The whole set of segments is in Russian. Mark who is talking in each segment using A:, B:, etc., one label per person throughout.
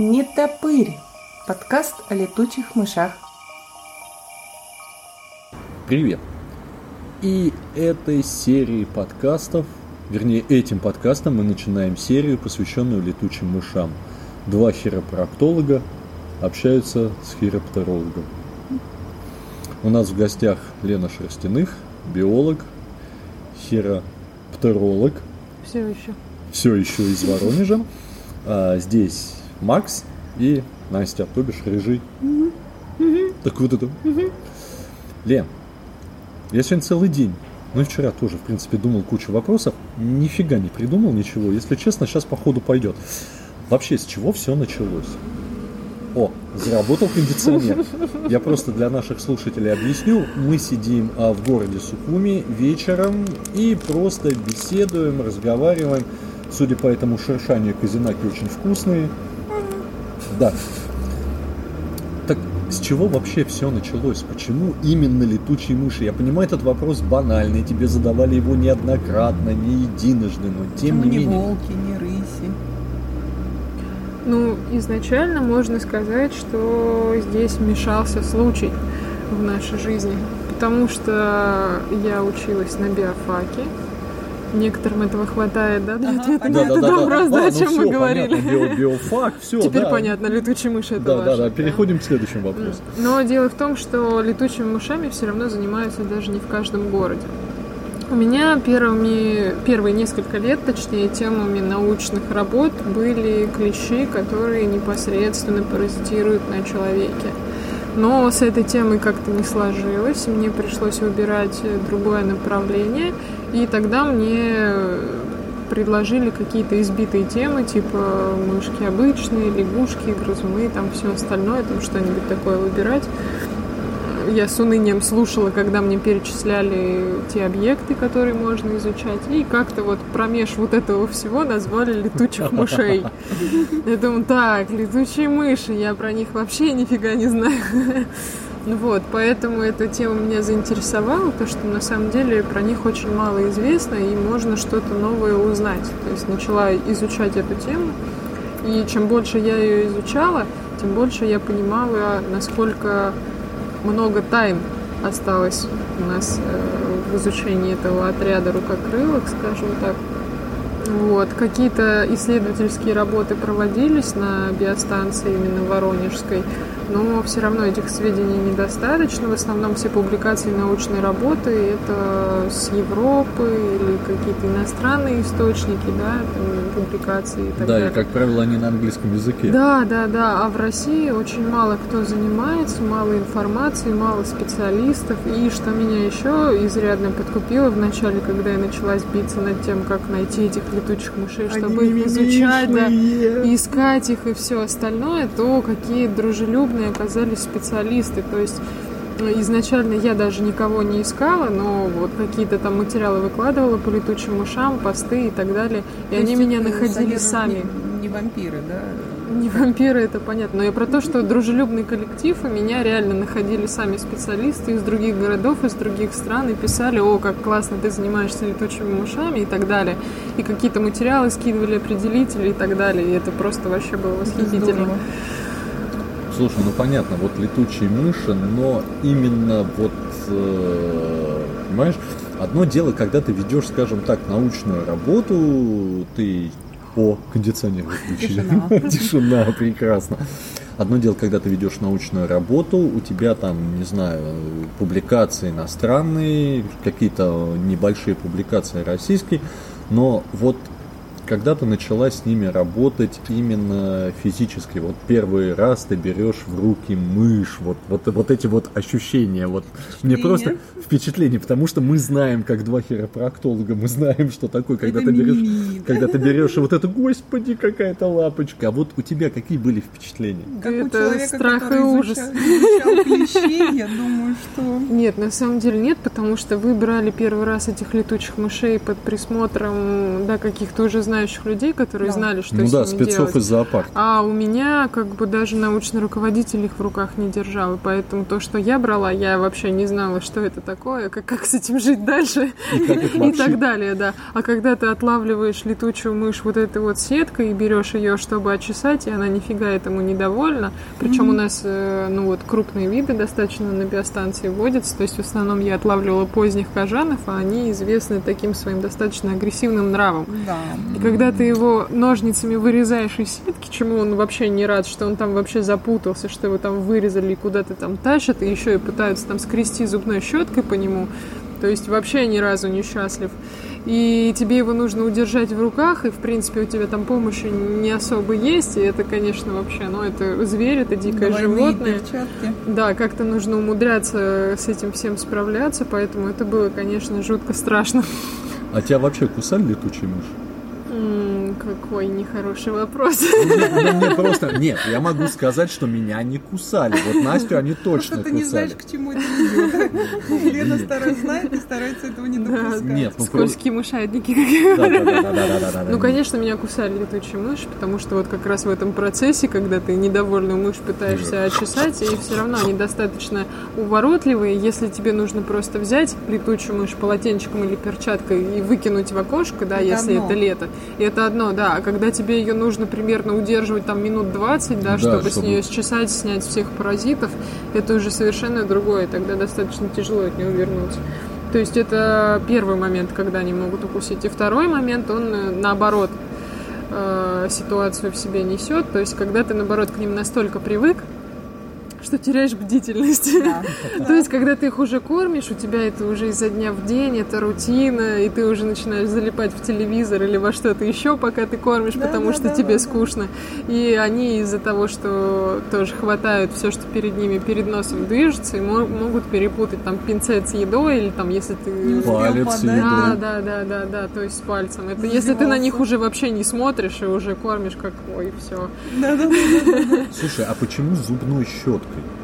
A: Не топырь. Подкаст о летучих мышах.
B: Привет! И этой серии подкастов, вернее этим подкастом мы начинаем серию, посвященную летучим мышам. Два хиропрактолога общаются с хироптерологом. У нас в гостях Лена Шерстяных, биолог, хироптеролог.
C: Все еще.
B: Все еще из Воронежа. А здесь Макс и Настя, то бишь рыжий. Так вот это. Лен, я сегодня целый день, ну и вчера тоже, в принципе, думал кучу вопросов. Нифига не придумал ничего. Если честно, сейчас по ходу пойдет. Вообще, с чего все началось? О, заработал кондиционер. Я просто для наших слушателей объясню. Мы сидим а, в городе Сукуми вечером и просто беседуем, разговариваем. Судя по этому шершанию, казинаки очень вкусные. Да. Так с чего вообще все началось? Почему именно летучие мыши? Я понимаю, этот вопрос банальный, тебе задавали его неоднократно, не единожды, но тем
A: Почему
B: не
A: не
B: менее.
A: волки, не рыси?
C: Ну, изначально можно сказать, что здесь вмешался случай в нашей жизни. Потому что я училась на биофаке. Некоторым этого хватает, да, для ответа на этот вопрос, да,
B: А,
C: о
B: ну
C: чем мы говорили.
B: биофак, все,
C: Теперь понятно, летучие мыши это
B: Да, да, да, переходим к следующему вопросу.
C: Но дело в том, что летучими мышами все равно занимаются даже не в каждом городе. У меня первыми, первые несколько лет, точнее, темами научных работ были клещи, которые непосредственно паразитируют на человеке. Но с этой темой как-то не сложилось, и мне пришлось выбирать другое направление. И тогда мне предложили какие-то избитые темы, типа мышки обычные, лягушки, грызуны, там все остальное, там что-нибудь такое выбирать. Я с унынием слушала, когда мне перечисляли те объекты, которые можно изучать, и как-то вот промеж вот этого всего назвали летучих мышей. Я думаю, так, летучие мыши, я про них вообще нифига не знаю. Ну Вот, поэтому эта тема меня заинтересовала, то что на самом деле про них очень мало известно, и можно что-то новое узнать. То есть начала изучать эту тему, и чем больше я ее изучала, тем больше я понимала, насколько много тайн осталось у нас э, в изучении этого отряда рукокрылок, скажем так. Вот. Какие-то исследовательские работы проводились на биостанции именно Воронежской, но все равно этих сведений недостаточно. В основном все публикации научной работы это с Европы или какие-то иностранные источники, да, там, публикации и так
B: Да,
C: далее.
B: и, как правило, они на английском языке.
C: Да, да, да. А в России очень мало кто занимается, мало информации, мало специалистов. И что меня еще изрядно подкупило в начале, когда я началась биться над тем, как найти этих летучих мышей, чтобы их изучать, да, и искать их и все остальное, то какие дружелюбные оказались специалисты. То есть изначально я даже никого не искала, но вот какие-то там материалы выкладывала по летучим мышам, посты и так далее. И
A: То
C: они меня находили сами.
A: Не, не вампиры, да?
C: Не вампиры, это понятно. Но и про то, что дружелюбный коллектив, и меня реально находили сами специалисты из других городов, из других стран, и писали, о, как классно ты занимаешься летучими мышами и так далее. И какие-то материалы скидывали, определители и так далее. И это просто вообще было восхитительно.
A: здорово.
B: Слушай, ну понятно, вот летучие мыши, но именно вот, э, понимаешь, одно дело, когда ты ведешь, скажем так, научную работу, ты... О, кондиционер выключили.
A: Тишина.
B: Тишина, прекрасно. Одно дело, когда ты ведешь научную работу, у тебя там, не знаю, публикации иностранные, какие-то небольшие публикации российские, но вот когда ты начала с ними работать именно физически, вот первый раз ты берешь в руки мышь, вот, вот, вот эти вот ощущения, вот мне просто впечатление, потому что мы знаем, как два хиропрактолога, мы знаем, что такое, когда
A: Это
B: ты берешь,
A: мимими, да?
B: когда ты берешь вот это, господи, какая-то лапочка, а вот у тебя какие были впечатления?
A: Как у
C: Это
A: человека,
C: страх
A: который
C: и ужас.
A: изучал- изучал клещей, я думаю, что...
C: Нет, на самом деле нет, потому что вы брали первый раз этих летучих мышей под присмотром, да, каких-то уже знающих знающих людей, которые
A: Да.
C: знали, что
B: Ну
C: с
B: да,
C: ними
B: спецов
C: делать.
B: из зоопарка.
C: А у меня как бы даже научный руководитель их в руках не держал, и поэтому то, что я брала, я вообще не знала, что это такое, как, как с этим жить дальше
B: И
C: так далее, да. А когда ты отлавливаешь летучую мышь вот этой вот сеткой и берешь ее, чтобы очесать, и она нифига этому недовольна, причем у нас, э, ну вот, крупные виды достаточно на биостанции водятся, то есть в основном я отлавливала поздних кожанов, а они известны таким своим достаточно агрессивным нравом.
A: Да.
C: И когда ты его ножницами вырезаешь из сетки, чему он вообще не рад, что он там вообще запутался, что его там вырезали и куда-то там тащат, и еще и пытаются там скрести зубной щеткой по нему, то есть вообще ни разу не счастлив. И тебе его нужно удержать в руках, и в принципе у тебя там помощи не особо есть, и это, конечно, вообще, ну это зверь, это дикое
A: Двойные
C: животное.
A: перчатки.
C: Да, как-то нужно умудряться с этим всем справляться, поэтому это было, конечно, жутко страшно.
B: А тебя вообще кусали летучие мыши?
C: Hmm. Какой нехороший вопрос.
B: Ну, мне просто... Нет, я могу сказать, что меня не кусали. Вот Настю они точно
A: Просто ты не знаешь,
B: кусали.
A: к чему это. Лена старается знает и старается этого не допускать.
B: Нет, ну.
C: Скользкие мышатники, как Ну, конечно, меня кусали летучие мыши, потому что вот как раз в этом процессе, когда ты недовольную мышь пытаешься очесать, и все равно они достаточно уворотливые. Если тебе нужно просто взять летучую мышь полотенчиком или перчаткой и выкинуть в окошко, да, если это лето, и это одно, да. А когда тебе ее нужно примерно удерживать там минут 20, да,
B: Да,
C: чтобы, с
B: чтобы-
C: нее счесать, снять всех паразитов, это уже совершенно другое. Тогда достаточно тяжело от нее увернуться. То есть это первый момент, когда они могут укусить. И второй момент, он э, наоборот э, ситуацию в себе несет. То есть когда ты наоборот к ним настолько привык, что теряешь бдительность.
A: Да.
C: То есть, когда ты их уже кормишь, у тебя это уже изо дня в день, это рутина, и ты уже начинаешь залипать в телевизор или во что-то еще, пока ты кормишь,
A: Да,
C: потому
A: да,
C: что
A: да,
C: тебе
A: да, да.
C: скучно. И они из-за того, что тоже хватают все, что перед ними, перед носом движется, и мо- могут перепутать там пинцет с едой, или там, если ты...
B: Палец
A: подать.
B: едой.
C: Да, да, да, да, да, то есть с пальцем. Это если ты на них уже вообще не смотришь и уже кормишь как ой, все.
A: Да-да-да.
B: Слушай, а почему зубной щеткой?
A: Почему щеткой?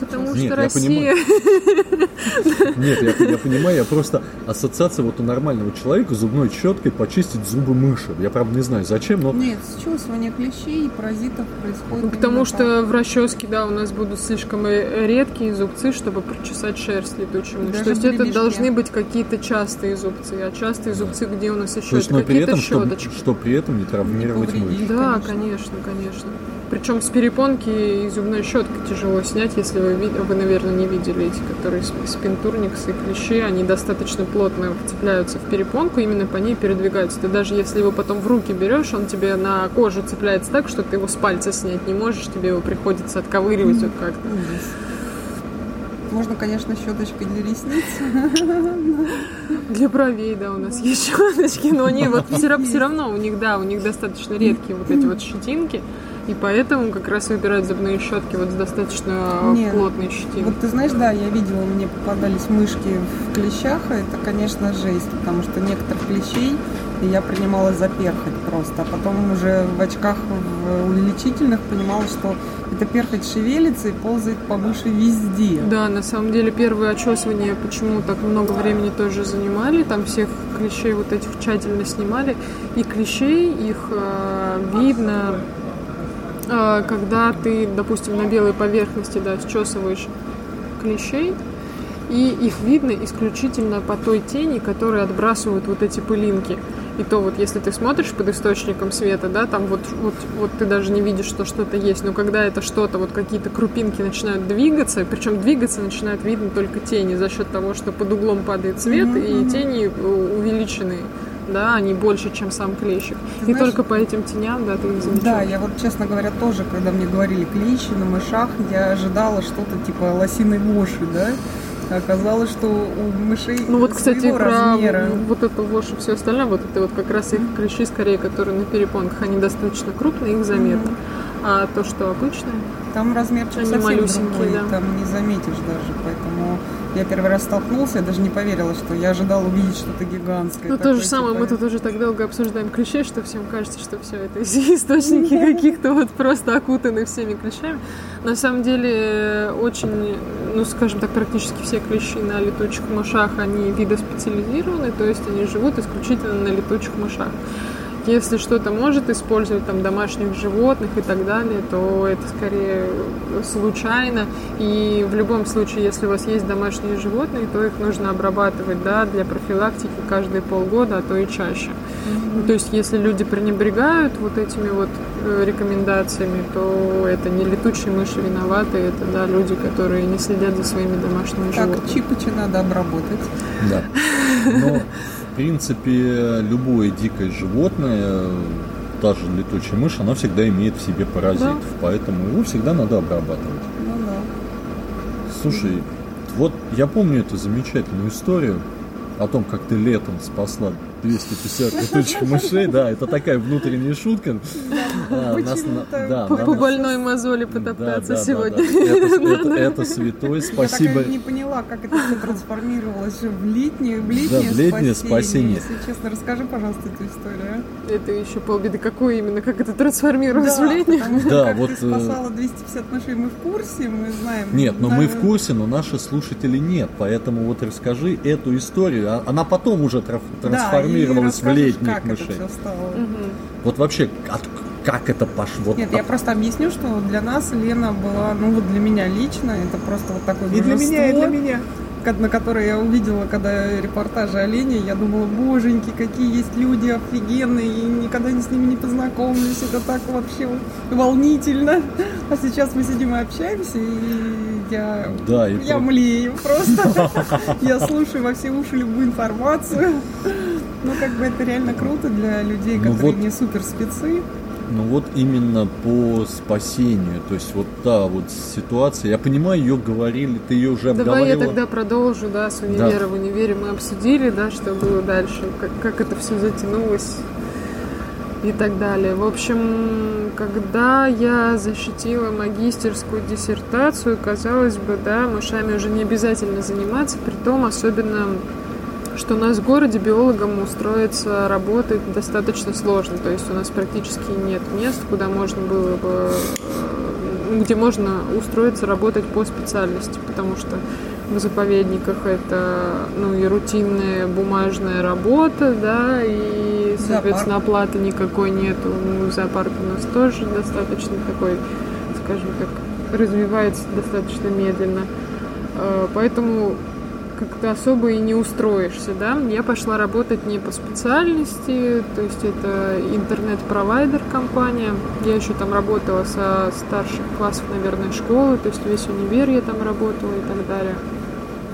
C: Потому
B: Нет,
C: что Россия.
B: Нет, я, я понимаю, я просто ассоциация вот у нормального человека зубной щеткой почистить зубы мыши. Я правда не знаю зачем, но
A: Нет, счесывание клещей и паразитов происходит.
C: Ну, Потому что в расческе, да, у нас будут слишком редкие зубцы, чтобы прочесать шерсть летучую мышь. То есть это должны быть какие-то частые зубцы. А частые зубцы, где у нас еще
B: то есть,
C: это какие-то
B: что,
C: щеточки.
B: что при этом не травмировать
A: Не
B: мышь.
C: Да,
A: конечно.
C: конечно, конечно. Причем с перепонки и зубной щеткой тяжело снять, если вы, ви- вы, наверное, не видели эти, которые спинтурникс и клещи, они достаточно плотно вцепляются в перепонку, именно по ней передвигаются. Ты даже если его потом в руки берешь, он тебе на кожу цепляется так, что ты его с пальца снять не можешь, тебе его приходится отковыривать вот как-то.
A: Можно, конечно, щеточкой для ресниц.
C: Для бровей, да, у нас есть щеточки, но они вот все, равно у них, да, у них достаточно редкие вот эти вот щетинки, и поэтому как раз выбирают зубные щетки вот с достаточно
A: Нет.
C: плотной щетинкой.
A: Вот ты знаешь, да, я видела, мне попадались мышки в клещах, и это, конечно, жесть, потому что некоторых клещей я принимала за перхоть просто, а потом уже в очках в увеличительных понимала, что эта перхоть шевелится и ползает по мыши везде.
C: Да, на самом деле первые очесывания почему так много времени тоже занимали, там всех клещей вот этих тщательно снимали, и клещей их э, видно, когда ты, допустим, на белой поверхности, да, счесываешь клещей, и их видно исключительно по той тени, которая отбрасывают вот эти пылинки. И то вот если ты смотришь под источником света, да, там вот, вот, вот ты даже не видишь, что что-то есть. Но когда это что-то, вот какие-то крупинки начинают двигаться, причем двигаться начинают видно только тени за счет того, что под углом падает свет,
A: Мгм,
C: и тени э, увеличены. Да, они больше, чем сам клещик.
A: Ты
C: и
A: знаешь-
C: только по этим теням, да, ты их замечаешь.
A: Да, я вот, честно говоря, тоже, когда мне говорили клещи на мышах, я ожидала что-то типа лосиной воши, да? Оказалось, что у мышей
C: Ну вот, кстати, про
A: размера.
C: вот эту вошь и все остальное, вот это вот как раз их клещи, скорее, которые на перепонках, они достаточно крупные, их заметно. А то, что обычное,
A: Там размерчик
C: Они
A: совсем другой,
C: да.
A: там не заметишь даже, поэтому я первый раз столкнулся, я даже не поверила, что я ожидала увидеть что-то гигантское.
C: Ну, то же самое, мы тут уже так долго обсуждаем клещей, что всем кажется, что все это источники каких-то вот просто окутаны всеми клещами. На самом деле, очень, ну, скажем так, практически все клещи на летучих мышах, они видоспециализированы, то есть они живут исключительно на летучих мышах. Если что-то может использовать там домашних животных и так далее, то это скорее случайно. И в любом случае, если у вас есть домашние животные, то их нужно обрабатывать да, для профилактики каждые полгода, а то и чаще. Mm-hmm. То есть, если люди пренебрегают вот этими вот э, рекомендациями, то это не летучие мыши виноваты, это да, люди, которые не следят за своими домашними
A: так,
C: животными.
A: Так, Чипыча надо обработать.
B: Да. Но в принципе, любое дикое животное, та же летучая мышь, она всегда имеет в себе паразитов, да. поэтому его всегда надо обрабатывать.
A: Ну да.
B: Слушай, вот я помню эту замечательную историю о том, как ты летом спасла 250 летучих мышей, да, это такая внутренняя шутка.
C: А, да, по больной мозоли потоптаться сегодня.
B: Это святой, спасибо.
A: Я не поняла, как это все трансформировалось в летнее, в летнее спасение. Если честно, расскажи, пожалуйста, эту историю.
C: А. Это еще полбеды. Какое именно, как это трансформировалось в летнее?
A: Да, вот. Ты э, спасала 250 мышей, мы в курсе, мы знаем.
B: Нет, но мы в курсе, но наши слушатели нет, поэтому вот расскажи эту историю. А, она потом уже трансформировалась трансформировалось в летних как мышей. Это все стало. Угу. Вот вообще, от, как это пошло?
A: Нет, я просто объясню, что для нас Лена была, ну вот для меня лично, это просто вот такой
C: И для меня, и для меня
A: на которой я увидела, когда репортажи о Лене, я думала, боженьки, какие есть люди офигенные, и никогда не с ними не познакомлюсь, это так вообще волнительно. А сейчас мы сидим и общаемся, и я,
B: да,
A: и я про... млею просто. Я слушаю во все уши любую информацию. Ну, как бы это реально круто для людей, ну которые вот, не супер спецы.
B: Ну вот именно по спасению, то есть вот та вот ситуация, я понимаю, ее говорили, ты ее уже
C: обговаривала. Давай я тогда продолжу, да, с универа да. в универе мы обсудили, да, что было дальше, как, как это все затянулось и так далее. В общем, когда я защитила магистерскую диссертацию, казалось бы, да, мышами уже не обязательно заниматься, при том особенно что у нас в городе биологам устроиться работать достаточно сложно. То есть у нас практически нет мест, куда можно было бы э, где можно устроиться работать по специальности, потому что в заповедниках это ну и рутинная бумажная работа, да, и соответственно оплаты никакой нету. Ну, зоопарк у нас тоже достаточно такой, скажем так, развивается достаточно медленно. Э, поэтому как-то особо и не устроишься, да. Я пошла работать не по специальности, то есть это интернет-провайдер компания. Я еще там работала со старших классов, наверное, школы, то есть весь универ я там работала и так далее.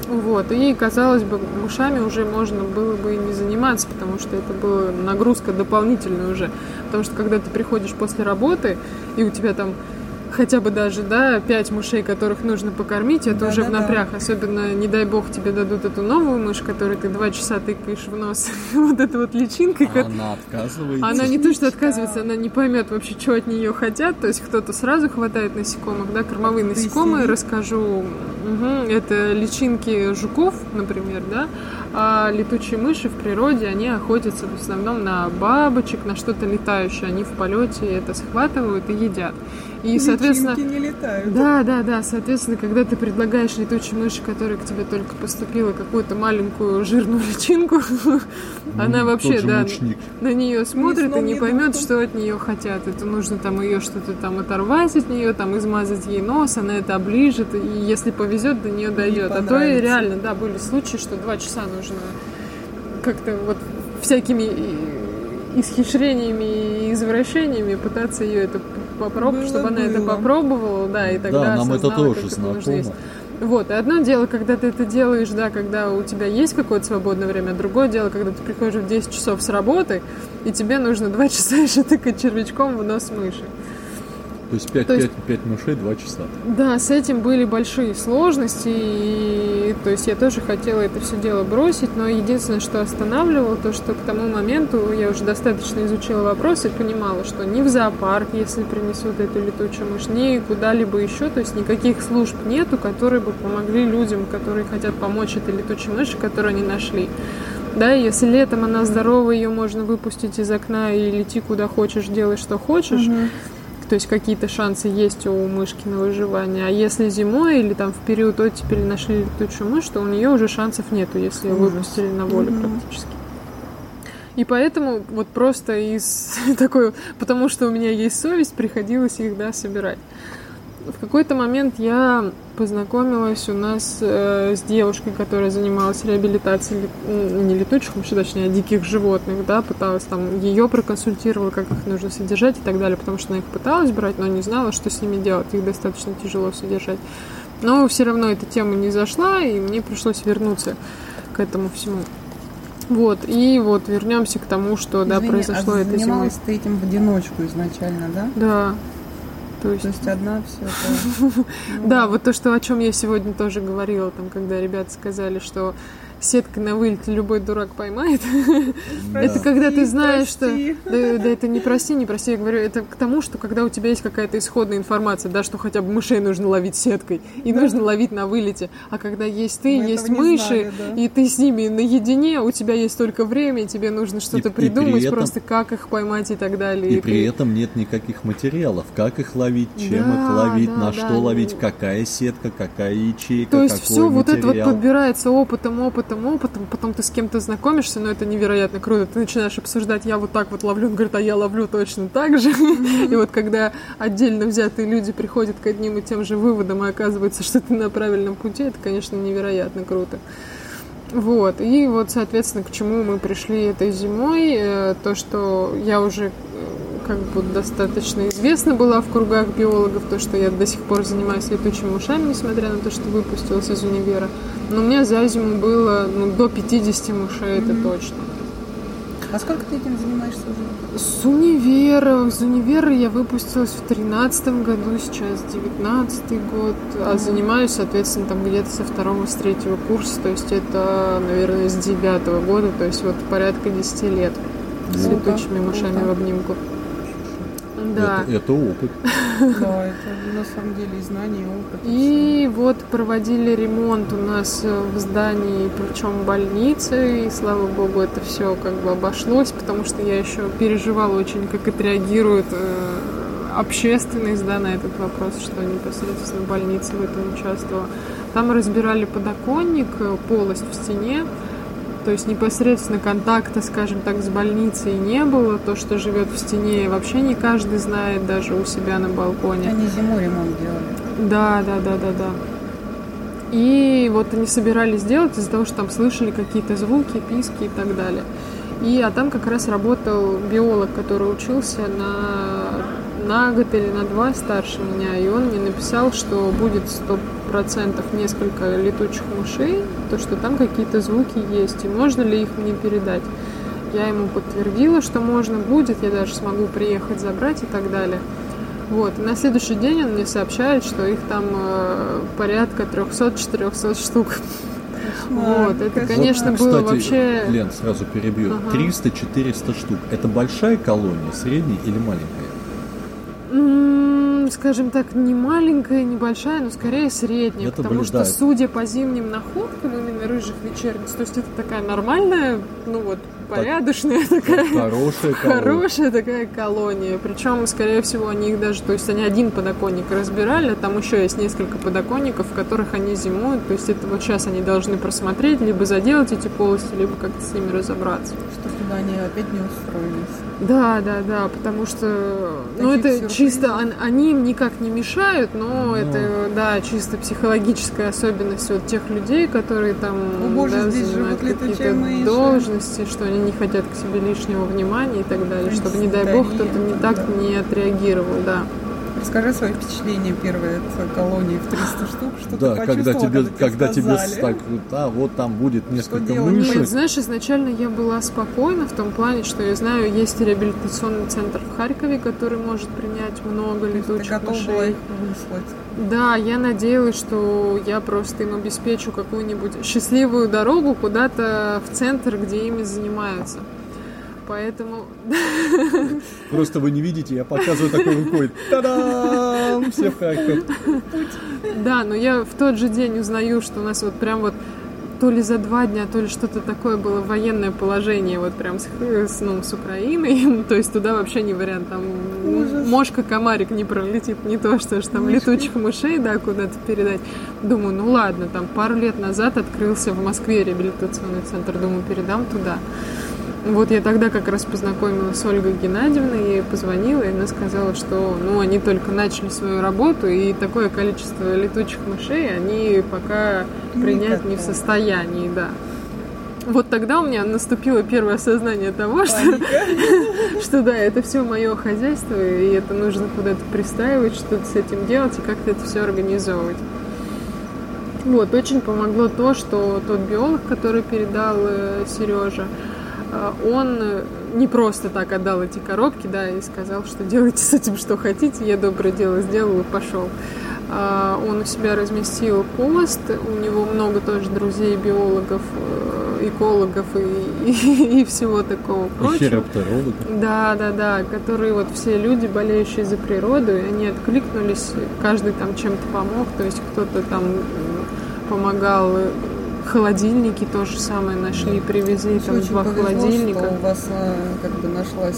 C: Вот, и казалось бы, мышами уже можно было бы и не заниматься, потому что это была нагрузка дополнительная уже. Потому что когда ты приходишь после работы, и у тебя там хотя бы даже, да, пять мышей, которых нужно покормить, это да, уже да, в напряг. Да. Особенно, не дай бог, тебе дадут эту новую мышь, которую ты два часа тыкаешь в нос. вот эта вот личинка.
B: А она отказывается.
C: Она не то, что отказывается, она не поймет вообще, что от нее хотят. То есть кто-то сразу хватает насекомых, да, кормовые насекомые, расскажу. Угу, это личинки жуков, например, да. А летучие мыши в природе, они охотятся в основном на бабочек, на что-то летающее. Они в полете это схватывают и едят.
A: И, соответственно, не летают.
C: Да, да, да. Соответственно, когда ты предлагаешь летучей мыши, которая к тебе только поступила, какую-то маленькую жирную личинку, ну, она вообще, да, на нее смотрит и не поймет, что от нее хотят. Это нужно там ее что-то там оторвать от нее, там измазать ей нос, она это оближет, и если повезет, до нее дойдет. А то и реально, да, были случаи, что два часа нужно как-то вот всякими исхищрениями и извращениями пытаться ее это попробовать, чтобы она это попробовала, да, и тогда
B: Да, нам это тоже знакомо.
C: Вот, и одно дело, когда ты это делаешь, да, когда у тебя есть какое-то свободное время, другое дело, когда ты приходишь в 10 часов с работы, и тебе нужно 2 часа еще тыкать червячком в нос мыши.
B: То есть 5,
C: То есть-
B: 5, 5 мышей, 2 часа.
C: Да, с этим были большие сложности, и то есть я тоже хотела это все дело бросить, но единственное, что останавливало, то, что к тому моменту я уже достаточно изучила вопрос и понимала, что ни в зоопарк, если принесут эту летучую мышь, ни куда-либо еще, то есть никаких служб нету, которые бы помогли людям, которые хотят помочь этой летучей мыши, которую они нашли. Да, и если летом она здорова, ее можно выпустить из окна и лети куда хочешь, делай что хочешь. То есть какие-то шансы есть у мышки на выживание. А если зимой или там в период оттепели нашли летучую мышь, то у нее уже шансов нету, если ее выпустили на волю
A: Мгм.
C: практически. И поэтому вот просто из такой, потому что у меня есть совесть, приходилось их, да, собирать. В какой-то момент я познакомилась у нас э, с девушкой, которая занималась реабилитацией не летучих мышей, точнее, а диких животных, да, пыталась там ее проконсультировала, как их нужно содержать и так далее, потому что она их пыталась брать, но не знала, что с ними делать, их достаточно тяжело содержать. Но все равно эта тема не зашла, и мне пришлось вернуться к этому всему. Вот, и вот вернемся к тому, что, да,
A: Извини,
C: произошло
A: а
C: это зимой.
A: занималась ты этим в одиночку изначально, да?
C: Да. То есть
A: То есть одна все это...
C: Да, вот то, что о чем я сегодня тоже говорила, там, когда ребята сказали, что сетка на вылет любой дурак поймает. Это когда ты знаешь, что...
A: прости.
C: Да, да это не прости, не прости. Я говорю, это к тому, что когда у тебя есть какая-то исходная информация, да, что хотя бы мышей нужно ловить сеткой, и нужно ловить на вылете. А когда есть ты,
A: Мы
C: есть мыши,
A: знали, да.
C: и ты с ними наедине, у тебя есть только время, и тебе нужно что-то
B: и при
C: придумать,
B: этом-
C: просто как их поймать и так далее.
B: И
C: И
B: при
C: ты-
B: этом нет никаких материалов. Как их ловить, чем
C: Да,
B: их ловить,
C: да,
B: на
C: да.
B: что ловить, какая сетка, какая ячейка,
C: То есть все вот это вот
B: материал.
C: подбирается опытом, опытом, опытом, потом ты с кем-то знакомишься, но это невероятно круто. Ты начинаешь обсуждать, я вот так вот ловлю, он говорит, а я ловлю точно так же. И вот когда отдельно взятые люди приходят к одним и тем же выводам, и оказывается, что ты на правильном пути, это, конечно, невероятно круто. Вот, и вот, соответственно, к чему мы пришли этой зимой, э, то, что я уже э, как бы достаточно известна была в кругах биологов, то, что я до сих пор занимаюсь летучими мышами, несмотря на то, что выпустилась из универа. Но у меня за зиму было ну, до 50 мышей, это точно.
A: А сколько ты этим занимаешься уже?
C: С универа, с универа я выпустилась в тринадцатом году, сейчас девятнадцатый год, а занимаюсь, соответственно, там где-то со второго, с третьего курса, то есть это, наверное, с девятого года, то есть вот порядка 10 лет с
A: Круто,
C: летучими мышами
A: круто.
C: в обнимку. Да.
B: Это, это опыт.
A: Да, это на самом деле и знания, и опыт.
C: И вот проводили ремонт у нас э, в здании, причем больницы, и слава богу, это все как бы обошлось, потому что я еще переживала очень, как отреагирует э, общественность да, на этот вопрос, что непосредственно больница в этом участвовала. Там разбирали подоконник, э, полость в стене, то есть непосредственно контакта, скажем так, с больницей не было. То, что живет в стене, вообще не каждый знает, даже у себя на балконе.
A: Они зимой ремонт делали.
C: Да, да, да, да, да. И вот они собирались сделать из-за того, что там слышали какие-то звуки, писки и так далее. И а там как раз работал биолог, который учился на, на год или на два старше меня, и он мне написал, что будет сто процентов несколько летучих мышей, то что там какие-то звуки есть, и можно ли их мне передать. Я ему подтвердила, что можно будет, я даже смогу приехать забрать и так далее. Вот. И на следующий день он мне сообщает, что их там э, порядка 300-400 штук. Вот, это, конечно,
B: Вот,
C: было
B: кстати,
C: вообще...
B: Лен, сразу перебью.
C: Ага.
B: 300-400 штук. Это большая колония, средняя или маленькая?
C: Скажем так, не маленькая, не большая, но скорее средняя.
B: Это,
C: потому
B: блин,
C: что, судя по зимним находкам, именно рыжих вечерниц, то есть это такая нормальная, ну вот, порядочная такая.
B: Хорошая колония.
C: Хорошая такая колония. Причем, скорее всего, они их даже, то есть они один подоконник разбирали, а там еще есть несколько подоконников, в которых они зимуют. То есть это вот сейчас они должны просмотреть, либо заделать эти полости, либо как-то с ними разобраться.
A: Что чтобы они опять не устроились.
C: Да, да, да, потому что, ну,
A: Таких
C: это
A: сюрпризов.
C: чисто, он- они им никак не мешают, но
B: Ну.
C: это, да, чисто психологическая особенность вот тех людей, которые там,
A: О, боже,
C: да,
A: здесь живут летучие
C: какие-то
A: мыши.
C: должности, что они не хотят к себе лишнего внимания и так далее, чтобы, не дай бог, кто-то не так не отреагировал, да.
A: Расскажи свои впечатления первые от колонии в 300 штук. Что
B: Да,
A: ты
B: когда тебе, когда тебе
A: сказали?
B: так, да, вот там будет несколько мышек.
C: Нет, знаешь, изначально я была спокойна в том плане, что я знаю, есть реабилитационный центр в Харькове, который может принять много
A: Ты
C: летучих
A: готова
C: мышей.
A: была их выслать.
C: Да, я надеялась, что я просто им обеспечу какую-нибудь счастливую дорогу куда-то в центр, где ими занимаются. Поэтому,
B: Просто вы не видите, я показываю такой рукой. Та-дам! Все в Харьков.
C: да, но я в тот же день узнаю, что у нас вот прям вот то ли за два дня, то ли что-то такое было военное положение вот прям с, с, ну, с Украиной, то есть туда вообще не вариант, там
A: Ужас.
C: мошка, комарик не пролетит, не то что ж там
A: Мышки.
C: летучих мышей, да, куда-то передать. Думаю, ну ладно, там пару лет назад открылся в Москве реабилитационный центр, думаю, передам туда. Вот я тогда как раз познакомилась с Ольгой Геннадьевной, я ей позвонила, и она сказала, что ну, они только начали свою работу, и такое количество летучих мышей они пока принять не в состоянии, да. Вот тогда у меня наступило первое осознание того, что, что да, это все мое хозяйство, и это нужно куда-то пристаивать, что-то с этим делать и как-то это все организовывать. Вот, очень помогло то, что тот биолог, который передал Сережа, он э, не просто так отдал эти коробки, да, и сказал, что делайте с этим что хотите, я доброе дело сделал и пошел. А, Он у себя разместил пост, у него много тоже друзей, биологов, э, экологов и, и, и всего такого прочего. Да, да, да, которые вот все люди, болеющие за природу, и они откликнулись, каждый там чем-то помог, то есть кто-то там помогал, э, холодильники то же самое нашли, привезли там
A: Очень
C: два
A: повезло,
C: холодильника.
A: что у вас э, как бы нашлась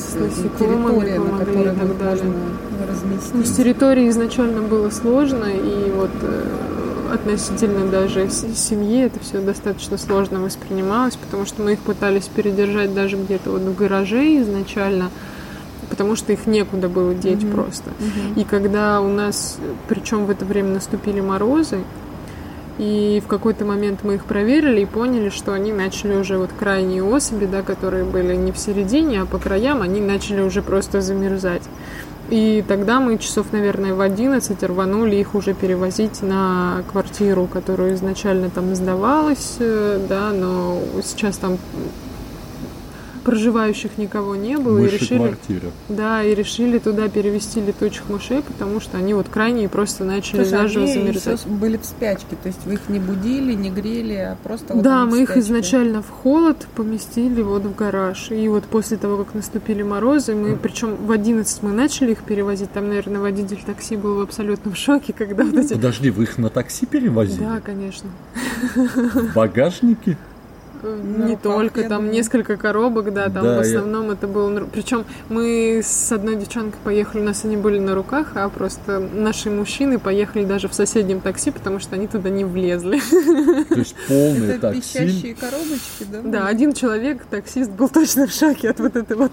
A: территория, на которой
C: так далее.
A: можно
C: Ну, с
A: разместить.
C: территорией изначально было сложно, и вот э, относительно даже семьи это все достаточно сложно воспринималось, потому что мы их пытались передержать даже где-то вот в гараже изначально, потому что их некуда было деть
A: Мгм.
C: просто.
A: Мгм.
C: И когда у нас, причем в это время наступили морозы, и в какой-то момент мы их проверили и поняли, что они начали уже вот крайние особи, да, которые были не в середине, а по краям, они начали уже просто замерзать. И тогда мы часов, наверное, в 11 рванули их уже перевозить на квартиру, которую изначально там сдавалась, э, да, но сейчас там проживающих никого не было. и
B: Мыши
C: решили,
B: квартира.
C: да, и решили туда перевести летучих мышей, потому что они вот крайние просто начали
A: Слушай,
C: заживо
A: они
C: замерзать.
A: были в спячке, то есть вы их не будили, не грели, а просто вот
C: Да, мы их изначально в холод поместили вот в гараж. И вот после того, как наступили морозы, мы, причем в 11 мы начали их перевозить, там, наверное, водитель такси был в абсолютном шоке, когда вот эти...
B: Подожди, вы их на такси перевозили?
C: Да, конечно.
B: В багажнике?
A: На
C: Не
A: руках,
C: только,
A: я
C: там
A: думаю.
C: несколько коробок, да, там
B: Да,
C: в
B: я-
C: основном это было... Причем мы с одной девчонкой поехали, у нас они были на руках, а просто наши мужчины поехали даже в соседнем такси, потому что они туда не влезли.
B: То есть полный
A: Это
B: такси.
A: пищащие коробочки, да?
C: Да, один человек, таксист, был точно в шоке от вот этой вот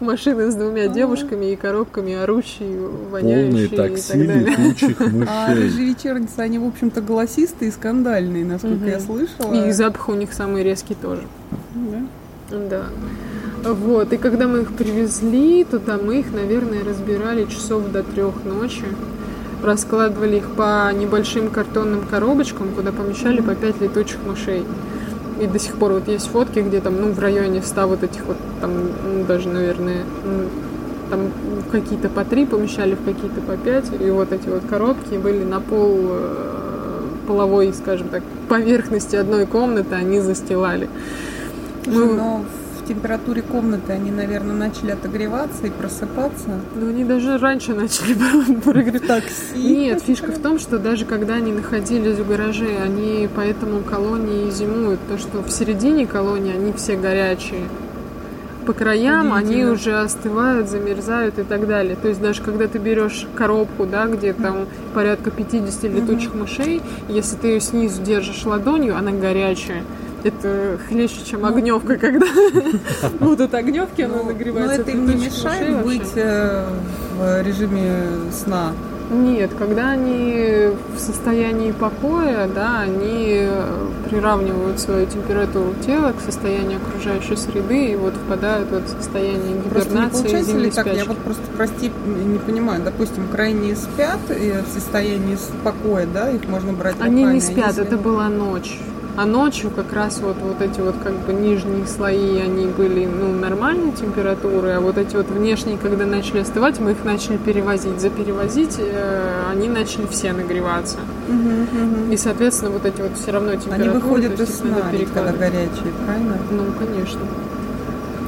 C: машины с двумя
A: Ага.
C: девушками и коробками, орущей,
B: Полные
C: воняющей и
B: такси
C: так далее.
B: летучих
A: А рыжие вечерницы, они, в общем-то, голосистые и скандальные, насколько
C: Мгм.
A: я слышала.
C: И запах у них самый резкий тоже.
A: Да.
C: Да. Вот, и когда мы их привезли туда, мы их, наверное, разбирали часов до трех ночи. Раскладывали их по небольшим картонным коробочкам, куда помещали по пять летучих мышей. И до сих пор вот есть фотки, где там, ну, в районе 100 вот этих вот, там, ну, даже, наверное, м, там какие-то по три помещали, в какие-то по пять. И вот эти вот коробки были на пол э, половой, скажем так, поверхности одной комнаты, они застилали. Мы-
A: но в температуре комнаты они, наверное, начали отогреваться и просыпаться.
C: Ну, они даже раньше начали прогревать.
A: Такси.
C: Нет, фишка в том, что даже когда они находились в гараже, они поэтому колонии зимуют. То, что в середине колонии они все горячие. По краям они
A: Удивительно.
C: уже остывают, замерзают и так далее. То есть даже когда ты берешь коробку, да, где там порядка 50 летучих мышей, если ты ее снизу держишь ладонью, она горячая. Это хлеще, чем
A: Ну,
C: огневка, когда будут огневки, она
A: Но, но
C: нагревается.
A: это
C: от
A: им не мешает быть э, в режиме сна.
C: Нет, когда они в состоянии покоя, да, они приравнивают свою температуру тела к состоянию окружающей среды и вот впадают вот в состояние
A: Просто не
C: гибернации
A: получается ли так? Я вот просто, прости, не понимаю. Допустим, крайние спят и в состоянии покоя, да, их можно брать
C: Они
A: руками,
C: не
A: а
C: спят,
A: если-
C: это была ночь. А ночью как раз вот, вот эти вот как бы нижние слои, они были ну, нормальной температуры, а вот эти вот внешние, когда начали остывать, мы их начали перевозить. За перевозить э, они начали все нагреваться.
A: Мгм, мгм.
C: И, соответственно, вот эти вот все равно температуры...
A: Они выходят из сна, когда горячие, правильно?
C: Ну, конечно.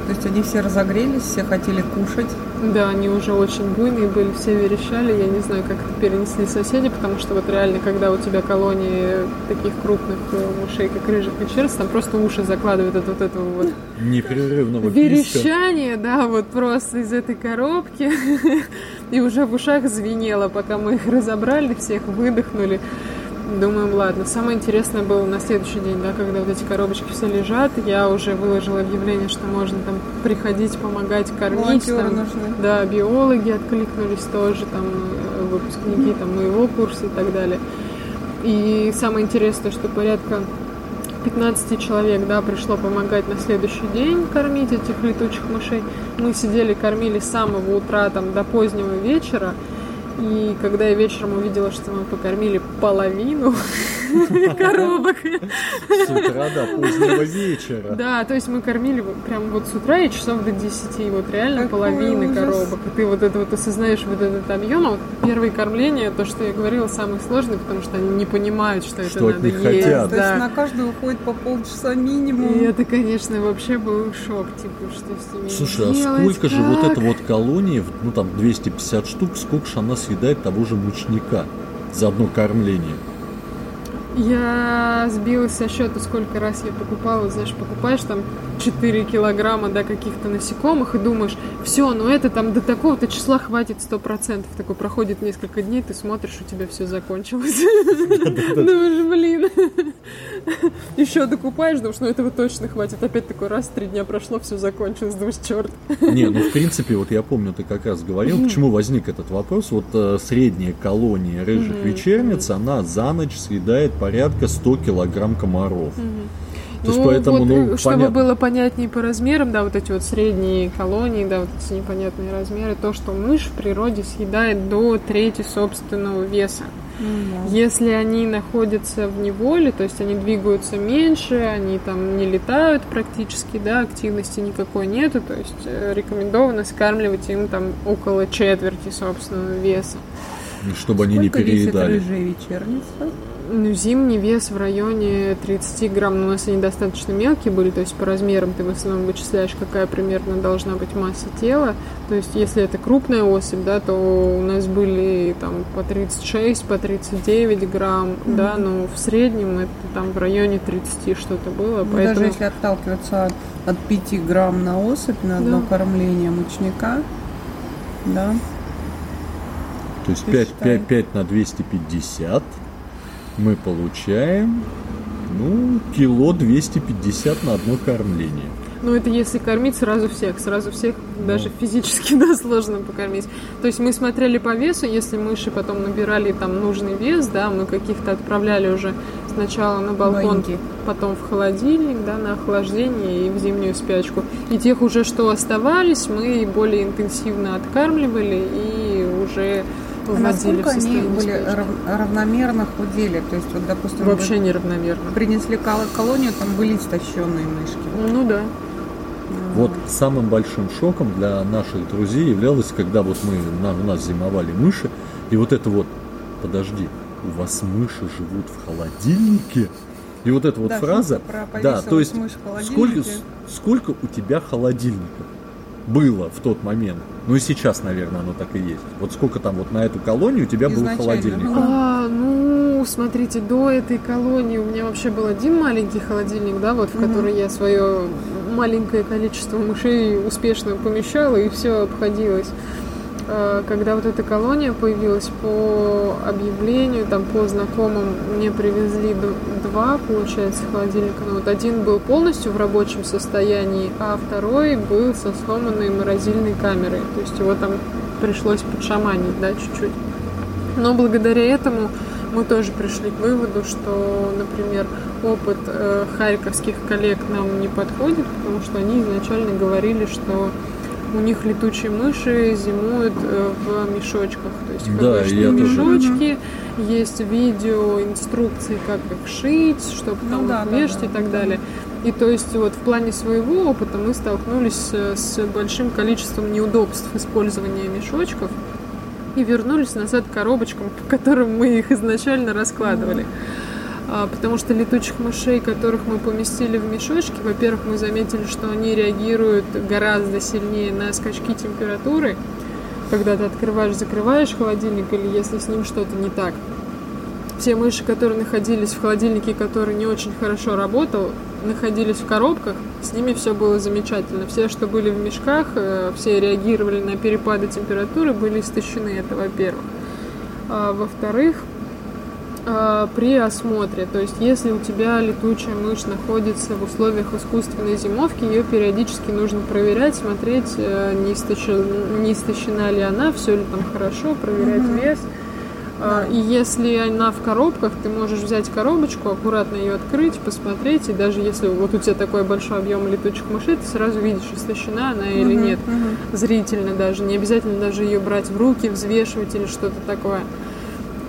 A: То есть они все разогрелись, все хотели кушать.
C: Да, они уже очень буйные были, все верещали. Я не знаю, как это перенесли соседи, потому что вот реально, когда у тебя колонии таких крупных э, мышей, как рыжих вечерц, там просто уши закладывают от вот этого вот
B: Непрерывного
C: верещания, да, вот просто из этой коробки. И уже в ушах звенело, пока мы их разобрали, всех выдохнули. Думаем, ладно. Самое интересное было на следующий день, да, когда вот эти коробочки все лежат, я уже выложила объявление, что можно там приходить, помогать, кормить.
A: Волонтеры
C: там.
A: нужны.
C: Да, биологи откликнулись тоже, там, э, выпускники там, моего курса и так далее. И самое интересное, что порядка 15 человек, да, пришло помогать на следующий день кормить этих летучих мышей. Мы сидели, кормили с самого утра там до позднего вечера. И когда я вечером увидела, что мы покормили половину коробок,
B: С утра до позднего вечера.
C: да, то есть мы кормили прям вот с утра и часов до 10, и вот реально половины коробок. И ты вот это вот осознаешь вот этот объем. А вот первые кормления, то, что я говорила, самое сложное, потому что они не понимают, что, это надо есть.
A: То есть на каждую уходит по полчаса минимум.
C: И это, конечно, вообще был шок, типа, что с ними
B: Слушай, а сколько же вот эта вот колония, ну там 250 штук, сколько же она съедает того же мучника за одно кормление?
C: Я сбилась со счета, сколько раз я покупала, знаешь, покупаешь там 4 килограмма, да, каких-то насекомых и думаешь, все, ну это там до такого-то числа хватит 100%. Такой проходит несколько дней, ты смотришь, у тебя все закончилось. Думаешь, блин. Еще докупаешь, думаешь, ну этого точно хватит. Опять такой раз, три дня прошло, все закончилось, думаешь, черт.
B: Не, ну в принципе, вот я помню, ты как раз говорил, почему возник этот вопрос. Вот э, средняя колония рыжих вечерниц, она за ночь съедает порядка 100 килограмм комаров. То есть
C: Ну,
B: поэтому,
C: вот,
B: ну,
C: э, чтобы
B: понятно.
C: было понятнее по размерам, да, вот эти вот средние колонии, да, вот эти непонятные размеры, то, что мышь в природе съедает до трети собственного веса. Если они находятся в неволе, то есть они двигаются меньше, они там не летают практически, да, активности никакой нету, то есть э, рекомендовано скармливать им там около четверти собственного веса.
B: Чтобы они не
A: Сколько весит
B: переедали.
A: рыжая вечерница?
C: Ну, зимний вес в районе 30 грамм, но у нас они достаточно мелкие были, то есть по размерам ты в основном вычисляешь, какая примерно должна быть масса тела. То есть если это крупная особь, да, то у нас были там по 36, по 39 грамм, да, но в среднем это там в районе 30 что-то было,
A: Ну,
C: поэтому...
A: Даже если отталкиваться от, от 5 грамм на особь на одно
C: Да.
A: кормление мучника, да,
B: То есть
A: Ты
B: 5,
A: считай.
B: 5, 5 на 250 мы получаем, ну, кило 250 на одно кормление.
C: Ну, это если кормить сразу всех. Сразу всех даже физически, да, сложно покормить. То есть мы смотрели по весу, если мыши потом набирали там нужный вес, да, мы каких-то отправляли уже сначала на балкон, потом в холодильник, да, на охлаждение и в зимнюю спячку. И тех уже, что оставались, мы более интенсивно откармливали и уже
A: А
C: вводили в
A: насколько они были рав- равномерно худели? То есть, вот, допустим, вы
C: Вообще неравномерно.
A: принесли кол- колонию, там были истощенные мышки.
C: Ну да.
B: Вот самым большим шоком для наших друзей являлось, когда вот мы, на, у нас зимовали мыши, и вот это вот, подожди, у вас мыши живут в холодильнике? И вот эта вот
A: Да,
B: фраза, да, то есть
A: повесилась мышь в
B: сколько, сколько у тебя холодильников было в тот момент? Ну и сейчас, наверное, оно так и есть. Вот сколько там вот на эту колонию у тебя был холодильник?
C: А, ну, смотрите, до этой колонии у меня вообще был один маленький холодильник, да, вот в который я свое маленькое количество мышей успешно помещала и все обходилось. А, Когда вот эта колония появилась по объявлению, там по знакомым, мне привезли два, получается, холодильника. Но вот один был полностью в рабочем состоянии, а второй был со сломанной морозильной камерой. То есть его там пришлось подшаманить, да, чуть-чуть. Но благодаря этому мы тоже пришли к выводу, что, например, опыт э, харьковских коллег нам не подходит, потому что они изначально говорили, что у них летучие мыши зимуют э, в мешочках. То есть
B: Да, я
C: в
B: тоже.
C: мешочки, есть видео, инструкции, как их шить, чтобы
A: Ну
C: там
A: да,
C: их
A: да,
C: вешать
A: да.
C: и так далее. И то есть вот в плане своего опыта мы столкнулись э, с большим количеством неудобств использования мешочков и вернулись назад к коробочкам, по которым мы их изначально раскладывали. А, Потому что летучих мышей, которых мы поместили в мешочки, во-первых, мы заметили, что они реагируют гораздо сильнее на скачки температуры, когда ты открываешь, закрываешь холодильник или если с ним что-то не так. Все мыши, которые находились в холодильнике, который не очень хорошо работал, находились в коробках, с ними все было замечательно. Все, что были в мешках, э, все реагировали на перепады температуры, были истощены, это во-первых. А, во-вторых, а, при осмотре, то есть если у тебя летучая мышь находится в условиях искусственной зимовки, ее периодически нужно проверять, смотреть, э, не истощена, не истощена ли она, все ли там хорошо, проверять вес. А, И если она в коробках, ты можешь взять коробочку, аккуратно ее открыть, посмотреть, и даже если вот у тебя такой большой объем летучих мышей, ты сразу видишь, истощена она или
A: Мгм,
C: нет.
A: мгм.
C: Зрительно даже, не обязательно даже ее брать в руки, взвешивать или что-то такое.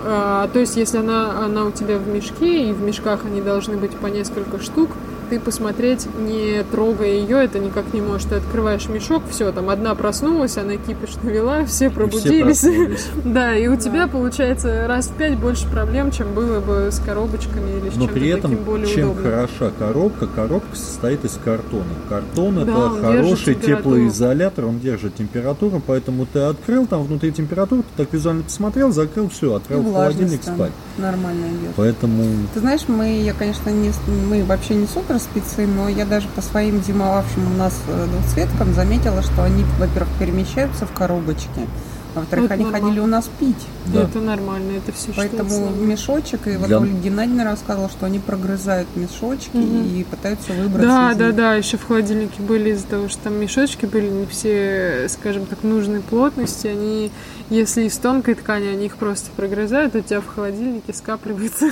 C: А, то есть, если она, она у тебя в мешке, и в мешках они должны быть по несколько штук, ты посмотреть, не трогая ее, это никак не можешь. Ты открываешь мешок, все, там одна проснулась, она кипиш навела, все пробудились.
B: проснулись.
C: Да, и у тебя получается раз в пять больше проблем, чем было бы с коробочками или с
B: Но
C: чем-то
B: при этом,
C: таким более
B: чем
C: удобным.
B: хороша коробка, коробка состоит из картона. Картон
C: Да,
B: это хороший
C: температуру.
B: теплоизолятор, он держит температуру, поэтому ты открыл, там внутри температура, ты так визуально посмотрел, закрыл, все, отправил в холодильник спать.
A: нормально идет.
B: Поэтому
A: Ты знаешь, мы, я, конечно, не, мы вообще не супер спецы, но я даже по своим зимовавшим у нас э, двухцветкам заметила, что они, во-первых, перемещаются в коробочке, а во-вторых,
C: Это
A: они
C: нормально.
A: ходили у нас пить.
B: да.
C: Это нормально, это все
A: Поэтому мешочек, и вот
B: Для-
A: Ольга Геннадьевна рассказывала, что они прогрызают мешочки
C: Мгм.
A: и пытаются выбраться
C: Да,
A: из
C: да,
A: них.
C: да, еще в холодильнике были из-за того, что там мешочки были не все, скажем так, нужной плотности. Они, если из тонкой ткани, они их просто прогрызают, у тебя в холодильнике скапливается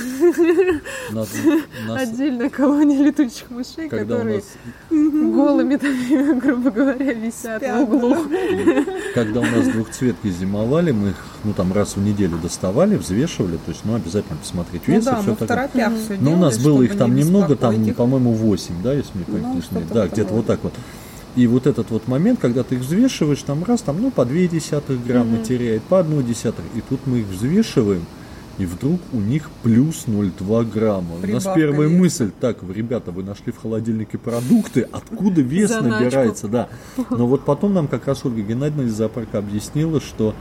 B: нас- нас-
C: отдельная колония летучих мышей,
B: когда
C: которые
B: нас
C: голыми, там, грубо говоря, висят в углу.
B: когда у нас двухцветки зимовали, мы их ну там раз в неделю доставали, взвешивали, то есть ну обязательно посмотреть
A: Ну
B: вес
A: да,
B: и все такое.
A: все
B: Но у нас было их там немного, там, по-моему, 8, да, если мне память
A: Ну,
B: не Да, где-то вот так вот. И вот этот вот момент, когда ты их взвешиваешь, там раз, там, ну, по 2 десятых грамма
C: Мгм.
B: теряет, по 1 десятых. И тут мы их взвешиваем, и вдруг у них плюс 0,2 грамма. у нас
A: Прибавка
B: первая
A: веса.
B: мысль, так, ребята, вы нашли в холодильнике продукты, откуда вес
C: Заначку.
B: набирается, да. Но вот потом нам как раз Ольга Геннадьевна из зоопарка объяснила, что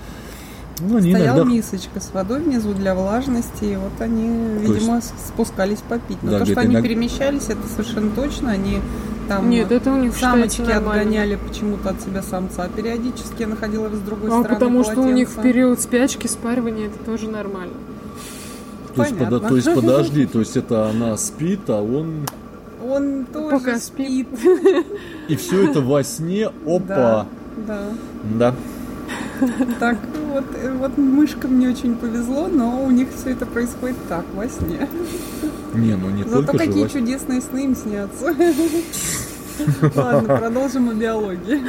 B: ну, они
A: Стояла
B: иногда
A: мисочка с водой внизу для влажности, и вот они,
B: То
A: видимо, с- спускались попить. Но
B: Да,
A: то, что они
B: иногда-
A: перемещались, это совершенно точно. Они там
C: Нет, это у них
A: самочки отгоняли почему-то от себя самца. а Периодически я находила с другой
C: А
A: стороны
C: потому что у них в период спячки спаривания это тоже нормально.
B: То есть, пода- то есть подожди, то есть это она спит, а он
A: Он тоже
C: Пока
A: спит.
B: и все это во сне, опа,
A: Да, да.
B: да.
A: Так, вот, вот мышкам не очень повезло, но у них все это происходит так, во сне.
B: Не, ну не
A: Зато
B: только же
A: какие
B: во сне.
A: чудесные сны им снятся. Ладно, продолжим о биологии.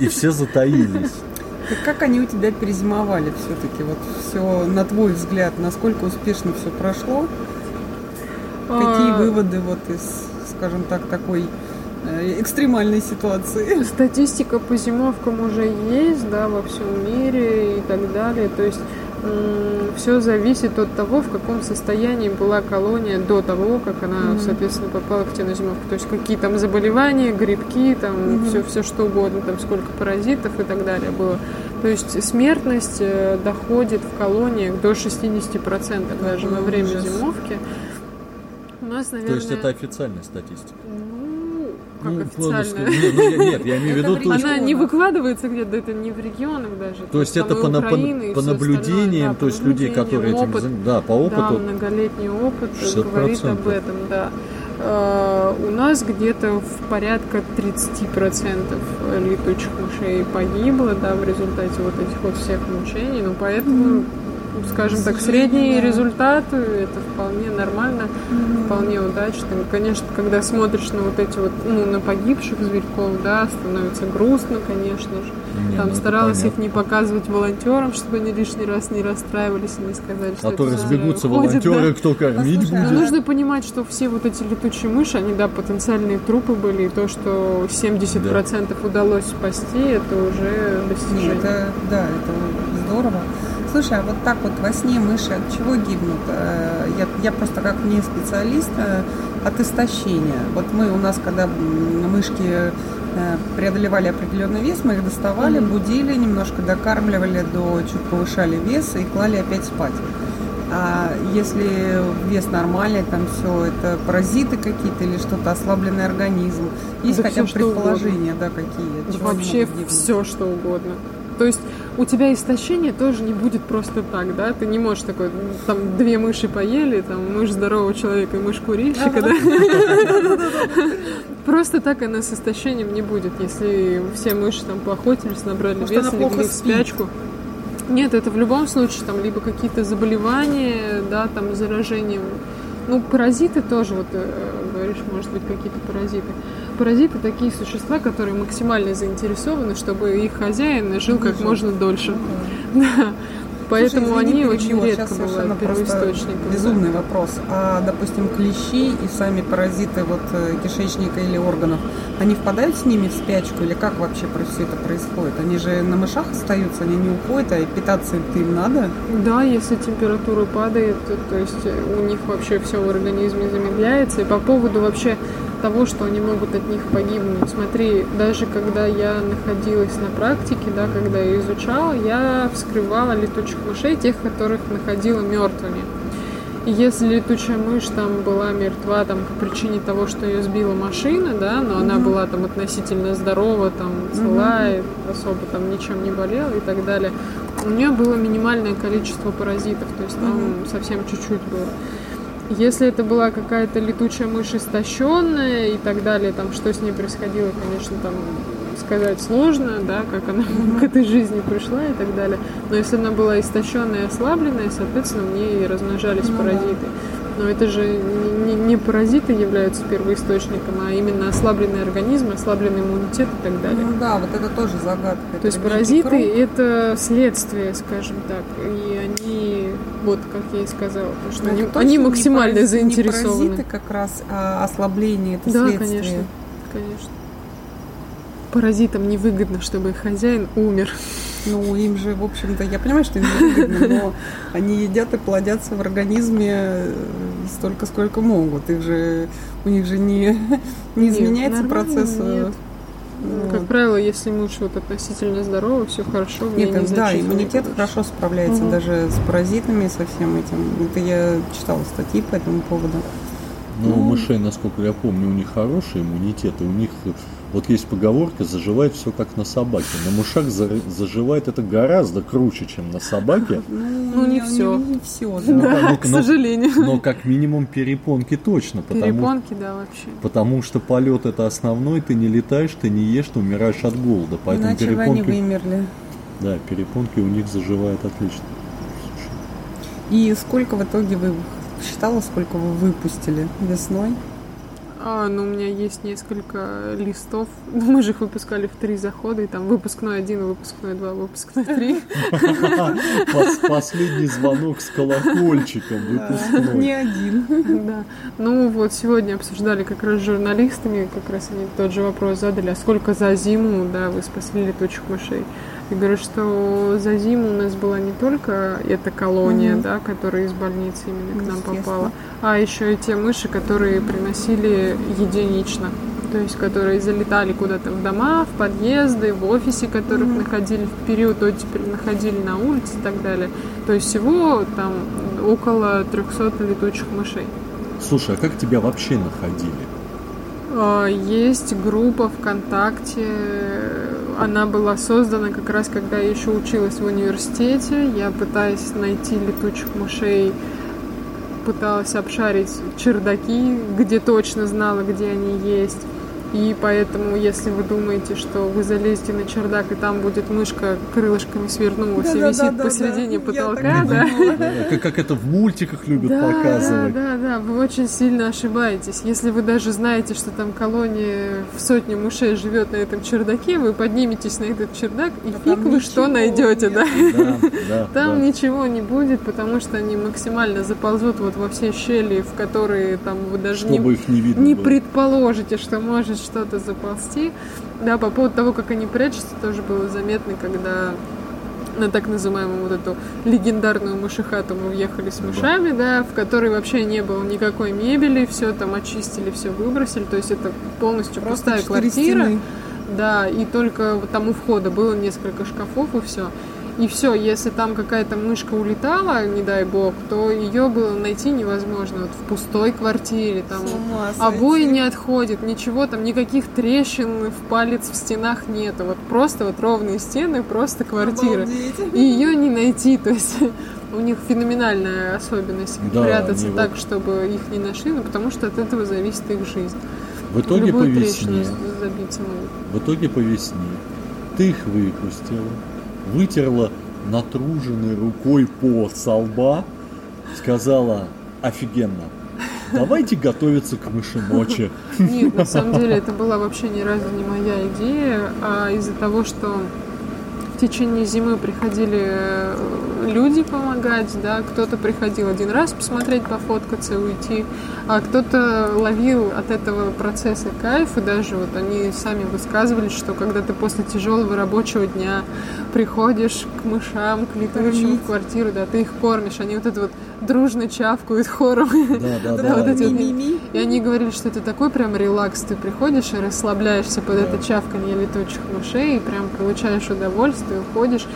B: И все затаились.
A: Как они у тебя перезимовали все-таки? Вот все, на твой взгляд, насколько успешно все прошло? Какие
C: А,
A: выводы вот из, скажем так, такой э, экстремальной ситуации?
C: Статистика по зимовкам уже есть, да, во всем мире и так далее. То есть все зависит от того, в каком состоянии была колония до того, как она,
A: Мгм.
C: соответственно, попала к тебе на зимовку. То есть какие там заболевания, грибки, там
A: Мгм.
C: все, все что угодно, там сколько паразитов и так далее было. То есть смертность э, доходит в колониях до 60% даже во
A: Какой
C: время
A: ужас.
C: зимовки. У нас,
B: То
C: наверное...
B: есть это официальная статистика.
C: Ну, как
B: Ну, сказать, Нет, ну, я- нет, я имею в виду
A: в
B: то, есть-
C: Она не выкладывается где-то, это не в регионах даже.
B: То есть это по, наблюдениям,
C: да,
B: то есть людей, которые этим занимаются. Да, по
C: Да,
B: опыту.
C: многолетний опыт
B: 60%.
C: говорит об этом, да. э, у нас где-то в порядка 30% летучих мышей погибло, да, в результате вот этих вот всех мучений, ну, поэтому скажем так, средние да. результаты, это вполне нормально, mm-hmm. вполне удачно. конечно, когда смотришь на вот эти вот, ну, на погибших зверьков, да, становится грустно, конечно же. Не, Там ну, старалась их не показывать волонтерам, чтобы они лишний раз не расстраивались и не сказали, что
B: А то разбегутся волонтеры, да. кто кормить Послушай, будет.
C: Но нужно понимать, что все вот эти летучие мыши, они, да, потенциальные трупы были, и то, что 70% да. удалось спасти, это уже достижение.
A: Это, да, это здорово. Слушай, а вот так вот во сне мыши от чего гибнут? Э, я, я просто как не специалист э, от истощения. Вот мы у нас, когда мышки э, преодолевали определенный вес, мы их доставали, mm-hmm. будили, немножко докармливали до чуть повышали вес и клали опять спать. А если вес нормальный, там все это паразиты какие-то или что-то ослабленный организм, есть да хотя бы предположения, да, какие?
C: Вообще все что угодно. То есть у тебя истощение тоже не будет просто так, да? Ты не можешь такой, там, две мыши поели, там, мышь здорового человека и мышь курильщика, да? Просто так она с истощением не будет, если все мыши там поохотились, набрали вес, легли в спячку. Нет, это в любом случае там либо какие-то заболевания, да, там заражение. Ну, паразиты тоже, вот э, говоришь, может быть, какие-то паразиты паразиты такие существа, которые максимально заинтересованы, чтобы их хозяин жил как можно дольше. Да. Поэтому Слушай, они очень редко бывают первоисточником.
A: Безумный да. вопрос. А, допустим, клещи и сами паразиты вот э, кишечника или органов, они впадают с ними в спячку или как вообще все это происходит? Они же на мышах остаются, они не уходят, а питаться им надо?
C: Да, если температура падает, то, то есть у них вообще все в организме замедляется. И по поводу вообще того, что они могут от них погибнуть. Смотри, даже когда я находилась на практике, да, когда я изучала, я вскрывала летучих мышей, тех, которых находила мертвыми. И если летучая мышь там была мертва там, по причине того, что ее сбила машина, да, но mm-hmm. она была там относительно здорова, там, цела, mm-hmm. особо там ничем не болела и так далее, у нее было минимальное количество паразитов, то есть там mm-hmm. совсем чуть-чуть было. Если это была какая-то летучая мышь истощенная и так далее, там что с ней происходило, конечно, там сказать сложно, да, как она mm-hmm. к этой жизни пришла и так далее. Но если она была истощенная и ослабленная, соответственно, в ней размножались mm-hmm. паразиты. Но это же не, не паразиты являются первоисточником, а именно ослабленный организм, ослабленный иммунитет и так далее.
A: Ну да, вот это тоже загадка.
C: То это есть паразиты это следствие, скажем так, и вот как я и сказала, потому что они, они максимально не заинтересованы. Не
A: паразиты как раз, а ослабление это
C: да,
A: следствие.
C: конечно, конечно. Паразитам невыгодно, чтобы их хозяин умер.
A: Ну, им же, в общем-то, я понимаю, что им невыгодно, но они едят и плодятся в организме столько, сколько могут. Их же, у них же не, не изменяется процесс. Э,
C: нет. Вот. Как правило, если муж вот относительно здоровый, все хорошо.
A: Нет, не да, иммунитет хорошо справляется угу. даже с паразитами, со всем этим. Это я читала статьи по этому поводу.
B: Ну, ну, у мышей, насколько я помню, у них хороший иммунитет, и у них вот есть поговорка, заживает все как на собаке. На мышах заживает это гораздо круче, чем на собаке.
C: Ну, не, все.
A: Не, все,
C: да. да ну, к сожалению.
B: Но как минимум перепонки точно.
C: Потому, перепонки, да, вообще.
B: Потому что полет это основной, ты не летаешь, ты не ешь, ты умираешь от голода. Поэтому
A: Иначе перепонки... они вымерли.
B: Да, перепонки у них заживают отлично.
A: И сколько в итоге вы считала, сколько вы выпустили весной?
C: А, ну, у меня есть несколько листов. Мы же их выпускали в три захода, и там выпускной один, выпускной два, выпускной три.
B: Последний звонок с колокольчиком выпускной.
A: Не один.
C: Да. Ну, вот сегодня обсуждали как раз с журналистами, как раз они тот же вопрос задали, а сколько за зиму, да, вы спасли летучих мышей? Я говорю, что за зиму у нас была не только эта колония, mm-hmm. да, которая из больницы именно к нам попала, а еще и те мыши, которые приносили единично. То есть, которые залетали куда-то в дома, в подъезды, в офисе, которых mm-hmm. находили в период оттепели, находили на улице и так далее. То есть всего там около 300 летучих мышей.
B: Слушай, а как тебя вообще находили?
C: А, есть группа ВКонтакте она была создана как раз, когда я еще училась в университете. Я пытаюсь найти летучих мышей пыталась обшарить чердаки, где точно знала, где они есть. И поэтому, если вы думаете, что вы залезете на чердак, и там будет мышка крылышками свернулась
A: Да,
C: и
A: да,
C: висит
A: да,
C: посередине
A: да.
C: Потолка, да?
B: Как, как это в мультиках любят
C: Да,
B: показывать.
C: да, да, да, вы очень сильно ошибаетесь. Если вы даже знаете, что там колония в сотне мышей живет на этом чердаке, вы подниметесь на этот чердак, и
A: А
C: фиг вы что найдете,
A: нет.
C: да?
B: Да, да,
C: Там
B: да.
C: ничего не будет, потому что они максимально заползут вот во все щели, в которые там вы даже не,
B: Чтобы их не видно
C: не
B: было.
C: предположите, что может что-то заползти. Да, по поводу того, как они прячутся, тоже было заметно, когда на так называемую вот эту легендарную мышехату мы въехали с мышами, да, в которой вообще не было никакой мебели, все там очистили, все выбросили, то есть это полностью
A: Просто
C: пустая квартира.
A: стены.
C: Да, и только вот там у входа было несколько шкафов и все. И все, если там какая-то мышка улетала, не дай бог, то ее было найти невозможно. Вот в пустой квартире, там обои не отходят, ничего, там никаких трещин в палец в стенах нету. Вот просто вот ровные стены, просто квартира.
A: Обалдеть.
C: И ее не найти, то есть у них феноменальная особенность
B: Да,
C: прятаться
B: они
C: так,
B: вот-
C: чтобы их не нашли, ну, потому что от этого зависит их жизнь.
B: В итоге по
C: Любую трещину
B: весне, в итоге по весне ты их выпустила, вытерла натруженной рукой пот со лба, сказала офигенно, давайте готовиться к мыши
C: Нет, на самом деле это была вообще ни разу не моя идея, а из-за того, что в течение зимы приходили э, люди помогать, да, кто-то приходил один раз посмотреть, пофоткаться, уйти, а кто-то ловил от этого процесса кайф, и даже вот они сами высказывались, что когда ты после тяжелого рабочего дня приходишь к мышам, к летучим в квартиру, да, ты их кормишь, они вот это вот дружно чавкают хором.
B: Да, да,
C: Да, вот эти вот и они говорили, что это такой прям релакс, ты приходишь и расслабляешься под это чавканье летучих мышей, и прям получаешь удовольствие, уходишь.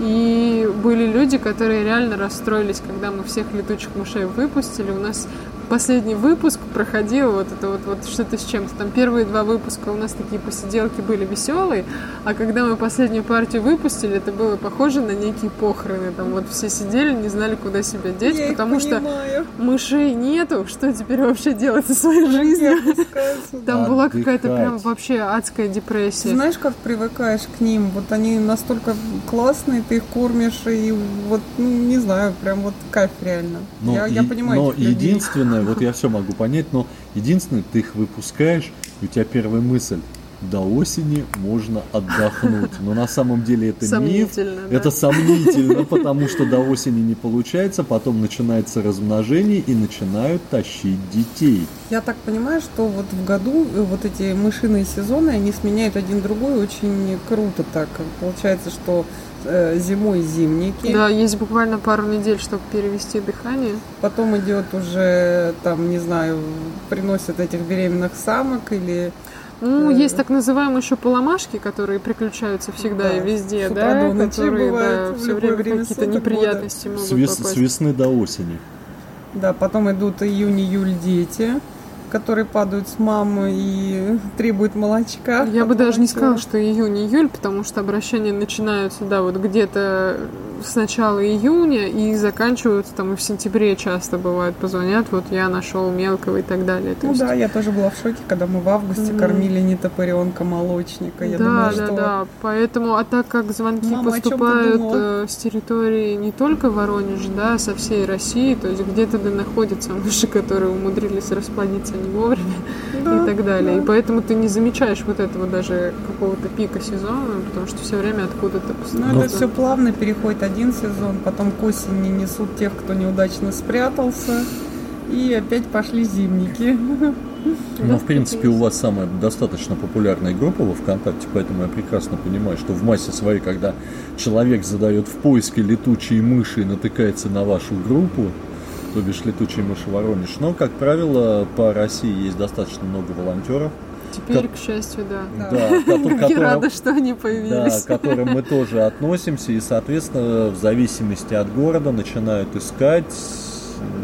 C: И были люди, которые реально расстроились, когда мы всех летучих мышей выпустили. У нас последний выпуск проходил вот это вот, вот что-то с чем-то. Там первые два выпуска у нас такие посиделки были веселые, а когда мы последнюю партию выпустили, это было похоже на некие похороны. Там вот все сидели, не знали, куда себя деть,
A: Я их
C: потому что мышей нету, что теперь вообще делать со своей жизнью? Там была какая-то прям вообще адская
A: Ты
C: депрессия.
A: знаешь, как привыкаешь к ним? Вот они настолько классные, ты их кормишь, и вот, ну, не знаю, прям вот кайф реально.
B: Но,
A: я, я
B: и-
A: понимаю
B: но
A: этих
B: единственное, вот я все могу понять, но единственное, ты их выпускаешь, и у тебя первая мысль, до осени можно отдохнуть. Но на самом деле это миф,
C: да.
B: это сомнительно, потому что до осени не получается, потом начинается размножение и начинают тащить детей.
A: Я так понимаю, что вот в году э, вот эти мышиные сезоны, они сменяют один другой очень круто так. Получается, что э, зимой зимники,
C: Да, есть буквально пару недель, чтобы перевести дыхание.
A: потом идет уже, там, не знаю, приносят этих беременных самок или
C: Ну,
A: Э.
C: есть так называемые еще поломашки, которые приключаются всегда
A: Да,
C: и везде,
A: с утра
C: да, которые
A: бывают
C: да, все время
A: время
C: какие-то неприятности могут
B: С, вес- с весны до осени.
A: Да, потом идут июнь-июль дети, которые падают с мамы и требуют молочка.
C: Я бы даже не сказала, что июнь-июль, потому что обращения начинаются, да, вот где-то с начала июня и заканчиваются там и в сентябре часто бывает, позвонят, вот я нашел мелкого и так далее. То
A: Ну
C: есть-
A: да, я тоже была в шоке, когда мы в августе
C: Мгм.
A: кормили не топыренка молочника. Я
C: да,
A: думала,
C: да,
A: что
C: да. Поэтому, а так как звонки
A: Мама,
C: поступают э, с территории не только Воронежа, да, а со всей России, то есть где-то да находятся мыши, которые умудрились расплодиться не вовремя
A: Да,
C: и так далее.
A: да.
C: И поэтому ты не замечаешь вот этого даже какого-то пика сезона, потому что все время откуда-то
A: Ну, это все плавно переходит один сезон, потом к осени несут тех, кто неудачно спрятался, и опять пошли зимники.
B: Ну, в принципе, у вас самая достаточно популярная группа во ВКонтакте, поэтому я прекрасно понимаю, что в массе своей, когда человек задает в поиске летучие мыши и натыкается на вашу группу, то бишь летучие мыши Воронеж. Но, как правило, по России есть достаточно много волонтеров,
C: Теперь, к счастью, да.
A: Да.
B: да, кото-
C: Я рада, что они
B: да,
C: появились.
B: к которым мы тоже относимся, и, соответственно, в зависимости от города начинают искать,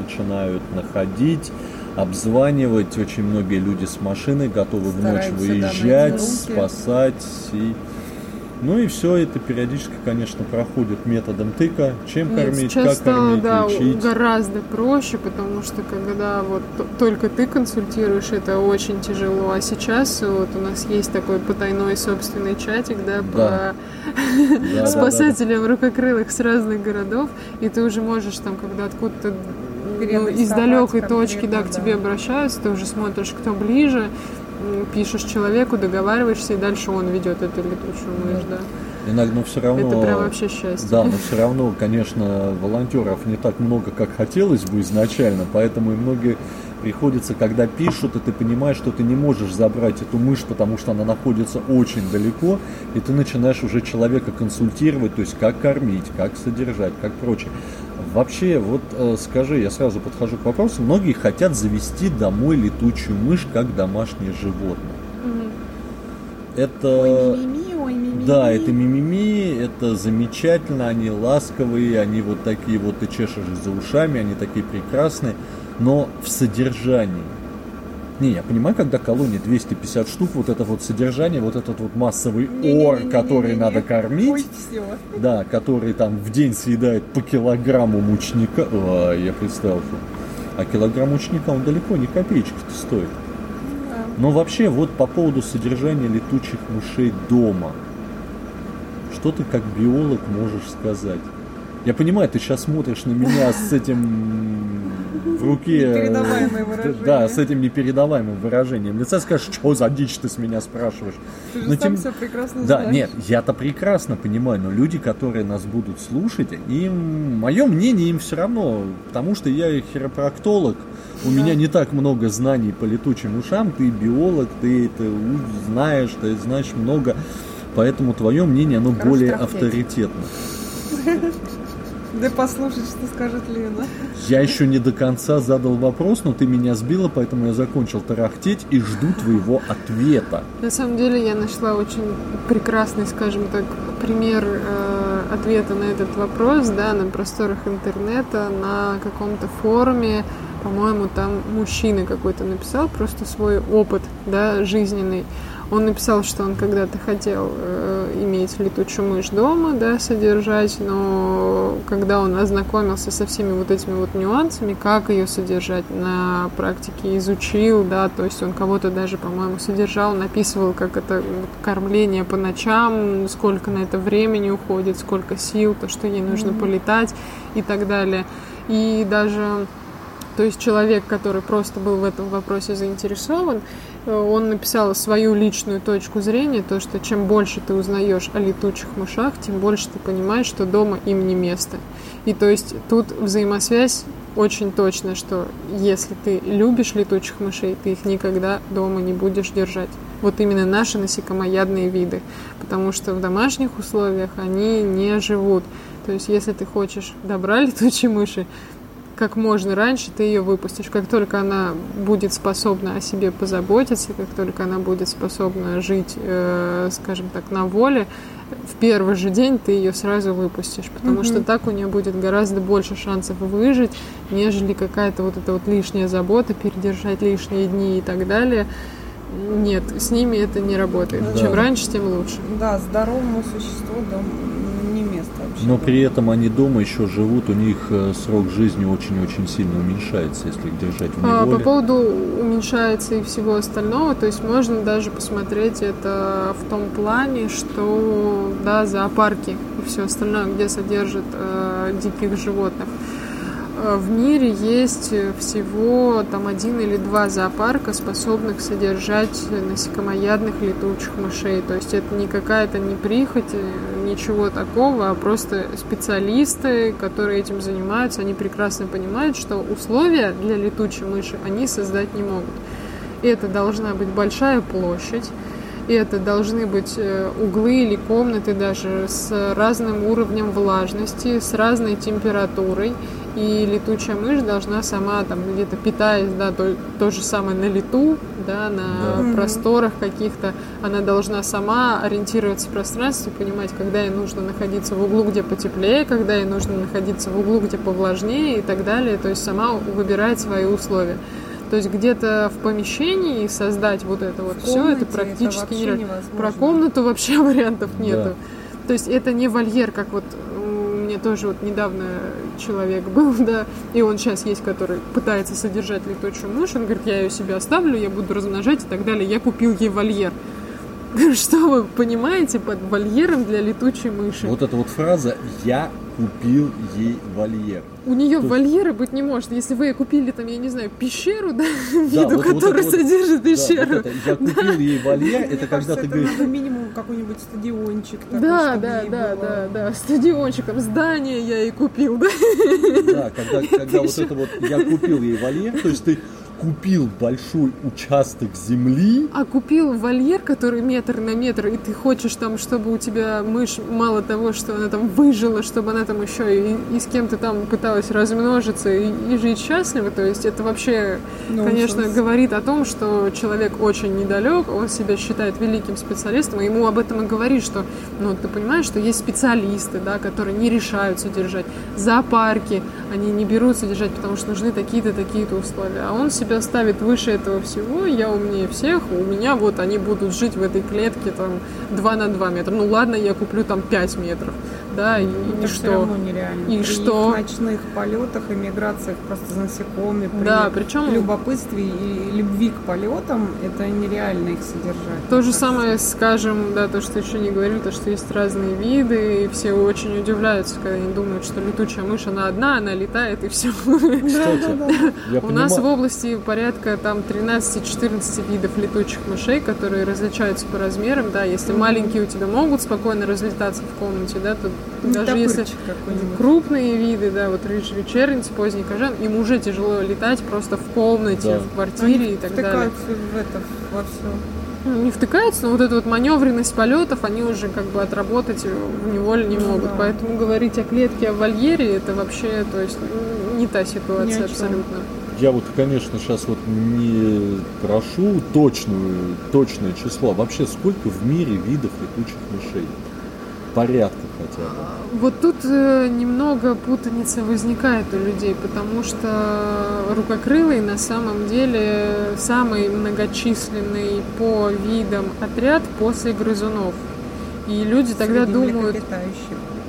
B: начинают находить, обзванивать. Очень многие люди с машиной готовы в ночь
A: Стараются, да,
B: выезжать, спасать. И Ну и все это периодически, конечно, проходит методом тыка. Чем
C: Нет,
B: кормить,
C: сейчас
B: как
C: стало,
B: кормить,
C: да,
B: лечить.
C: гораздо проще, потому что когда вот только ты консультируешь, это очень тяжело. А сейчас вот у нас есть такой потайной собственный чатик, да, по
B: Да. Да.
C: спасателям рукокрылых с разных городов, и ты уже можешь там, когда откуда-то ну, из далекой точки, да, к тебе обращаются, ты уже смотришь, кто ближе, пишешь человеку, договариваешься, и дальше он ведет эту летучую мышь, да.
B: Иногда, но все равно...
C: Это прям вообще счастье.
B: Да, но все равно, конечно, волонтеров не так много, как хотелось бы изначально, поэтому и многие приходится, когда пишут, и ты понимаешь, что ты не можешь забрать эту мышь, потому что она находится очень далеко, и ты начинаешь уже человека консультировать, то есть как кормить, как содержать, как прочее. Вообще, вот э, скажи, я сразу подхожу к вопросу, многие хотят завести домой летучую мышь как домашнее животное. Это...
A: Ой, мимими, ой, мимими.
B: Да, это мимими, это замечательно, они ласковые, они вот такие вот, ты чешешь за ушами, они такие прекрасные, но в содержании. Не, я понимаю, когда колония 250 штук, вот это вот содержание, вот этот вот массовый ор, который надо кормить, да, который там в день съедает по килограмму мучника, Ой, я представил, что... А килограмм мучника, он далеко не копеечки-то стоит. Но вообще, вот по поводу содержания летучих мышей дома. Что ты как биолог можешь сказать? Я понимаю, ты сейчас смотришь на меня с этим в руке... э. Да, с этим непередаваемым выражением лица. Скажешь, что за дичь ты с меня спрашиваешь?
A: Ты же
B: Но
A: сам
B: тем-
A: все прекрасно
B: Да,
A: знаешь.
B: нет, я-то прекрасно понимаю, но люди, которые нас будут слушать, им, мое мнение им все равно, потому что я хиропрактолог, у меня не так много знаний по летучим ушам, ты биолог, ты это знаешь, ты знаешь много, поэтому твое мнение, оно
A: Хорошо
B: более авторитетно.
A: Да послушать, что скажет Лена.
B: Я еще не до конца задал вопрос, но ты меня сбила, поэтому я закончил тарахтеть и жду твоего ответа.
C: На самом деле я нашла очень прекрасный, скажем так, пример э, ответа на этот вопрос, да, на просторах интернета, на каком-то форуме, по-моему, там мужчина какой-то написал просто свой опыт, да, жизненный. Он написал, что он когда-то хотел э, иметь летучую мышь дома, да, содержать, но когда он ознакомился со всеми вот этими вот нюансами, как ее содержать на практике, изучил, да, то есть он кого-то даже, по-моему, содержал, написывал, как это кормление по ночам, сколько на это времени уходит, сколько сил, то, что ей нужно полетать и так далее. И даже то есть человек, который просто был в этом вопросе заинтересован, э, он написал свою личную точку зрения, то, что чем больше ты узнаешь о летучих мышах, тем больше ты понимаешь, что дома им не место. И то есть тут взаимосвязь очень точно, что если ты любишь летучих мышей, ты их никогда дома не будешь держать. Вот именно наши насекомоядные виды, потому что в домашних условиях они не живут. То есть если ты хочешь добра летучей мыши, как можно раньше ты ее выпустишь. Как только она будет способна о себе позаботиться, как только она будет способна жить, э, скажем так, на воле, в первый же день ты ее сразу выпустишь, потому что так у нее будет гораздо больше шансов выжить, нежели какая-то вот эта вот лишняя забота, передержать лишние дни и так далее. Нет, с ними это не работает.
B: Да.
C: Чем раньше, тем лучше.
A: Да, здоровому существу не место вообще.
B: Но при этом они дома еще живут, у них э, срок жизни очень-очень сильно уменьшается, если их держать в
C: А,
B: неволе.
C: По поводу уменьшается и всего остального, то есть можно даже посмотреть это в том плане, что да, зоопарки и все остальное, где содержат э, диких животных. Э, В мире есть всего там один или два зоопарка, способных содержать насекомоядных летучих мышей. То есть это не какая-то не прихоть, э, ничего такого, а просто специалисты, которые этим занимаются, они прекрасно понимают, что условия для летучей мыши они создать не могут. Это должна быть большая площадь, и это должны быть э, углы или комнаты даже с разным уровнем влажности, с разной температурой. И летучая мышь должна сама там где-то питаясь, да, то, то же самое на лету, да, на
B: Да.
C: просторах каких-то, она должна сама ориентироваться в пространстве, понимать, когда ей нужно находиться в углу, где потеплее, когда ей нужно находиться в углу, где повлажнее и так далее. То есть сама выбирает свои условия. То есть где-то в помещении создать вот это вот
A: В
C: все,
A: комнате
C: это практически нереально.
A: невозможно.
C: Про комнату вообще вариантов
B: Да.
C: нету. То есть это не вольер, как вот меня тоже вот недавно человек был, да, и он сейчас есть, который пытается содержать летучую мышь, он говорит, я ее себе оставлю, я буду размножать и так далее, я купил ей вольер. Что вы понимаете под вольером для летучей мыши?
B: Вот эта вот фраза «я купил ей вольер».
C: У нее
B: Тут-
C: вольера быть не может. Если вы купили там, я не знаю, пещеру, да,
B: Да,
C: виду,
B: вот- это вот-
C: содержит
B: Да,
C: пещеру.
B: вот это «я купил ей вольер»
A: Мне
B: это когда
A: кажется,
B: ты
A: это
B: говоришь
A: надо минимум какой-нибудь стадиончик такой,
C: Да, да,
A: ей
C: да,
A: было.
C: да, да, стадиончиком, здание я и купил, да.
B: Да, когда, когда вот это вот я купил ей вольер, то есть ты купил большой участок земли,
C: А купил вольер, который метр на метр, и ты хочешь там, чтобы у тебя мышь, мало того, что она там выжила, чтобы она там еще и, и с кем-то там пыталась размножиться и, и жить счастливо, то есть это вообще,
A: Нонсенс.
C: конечно, говорит о том, что человек очень недалек, он себя считает великим специалистом, и ему об этом и говорит, что, ну, ты понимаешь, что есть специалисты, да, которые не решают содержать, зоопарки, они не берут содержать, потому что нужны такие-то, такие-то условия, а он себя ставит выше этого всего, я умнее всех, у меня вот они будут жить в этой клетке там 2 на 2 метра, ну ладно, я куплю там 5 метров, да, и, и
A: всё
C: что?
A: равно нереально.
C: И
A: При
C: что?
A: их ночных полетах и миграциях просто за насекомыми, при
C: Да, причем
A: любопытстве и любви к полетам, это нереально их содержать.
C: То же самое, скажем, да, то, что еще не говорили, то, что есть разные виды, и все очень удивляются, когда они думают, что летучая мышь, она одна, она летает, и все.
B: кстати, я
C: У нас в области порядка там 13-14 видов летучих мышей, которые различаются по размерам, да, если маленькие у тебя могут спокойно разлетаться в комнате, да, то
A: Не
C: даже если крупные виды, да, вот рыжий вечерниц, поздний кожан, им уже тяжело летать просто в комнате,
B: Да.
C: в квартире
A: Они
C: и так далее.
A: в это, во все.
C: Ну, не втыкаются, но вот эту вот маневренность полетов они уже как бы отработать в неволе не
A: Ну
C: могут.
A: да.
C: Поэтому говорить о клетке, о вольере, это вообще, то есть, не та ситуация
A: чем.
C: абсолютно.
B: Я вот, конечно, сейчас вот не прошу точную, точное число. Вообще, сколько в мире видов летучих мышей? Порядка хотя бы.
C: Вот тут э, немного путаница возникает у людей, потому что рукокрылый на самом деле самый многочисленный по видам отряд после грызунов. И люди тогда
A: Среди
C: думают,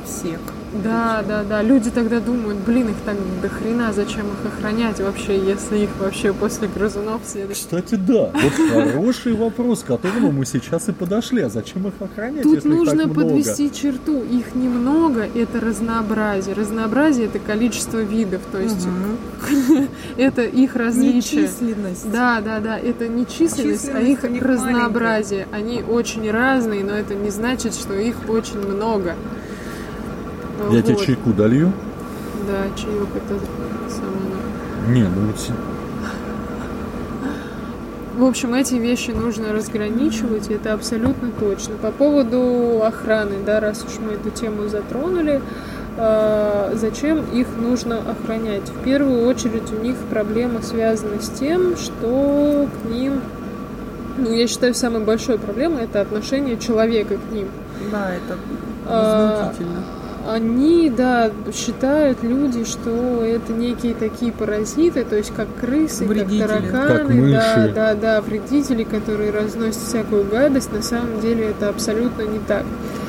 A: всех.
C: Да, да, да. Люди тогда думают, блин, их так до хрена, зачем их охранять вообще, если их вообще после грызунов следует.
B: Кстати, да. Вот хороший вопрос, к которому мы сейчас и подошли. А зачем их охранять,
C: Тут
B: если их
C: нужно
B: так много?
C: подвести черту. Их немного, это разнообразие. Разнообразие это количество видов, то есть
A: Мгм.
C: это их различие.
A: Нечисленность.
C: Да, да, да, это не численность, а их
A: Численность у них
C: разнообразие. Они очень разные, но это не значит, что их очень много.
B: Я тебе
C: Вот.
B: чайку долью?
C: Да, чаек это самое.
B: Не, ну вот
C: В общем, эти вещи нужно разграничивать, и это абсолютно точно. По поводу охраны, да, раз уж мы эту тему затронули, э, зачем их нужно охранять? В первую очередь у них проблема связана с тем, что к ним, ну, я считаю, самой большой проблемой это отношение человека к ним.
A: Да, это
C: А,
A: возмутительно.
C: Они, да, считают люди, что это некие такие паразиты, то есть как крысы,
A: Вредители.
C: как
B: Как
C: тараканы, да,
B: мыши.
C: да, да, вредители, которые разносят всякую гадость. На самом деле это абсолютно не так.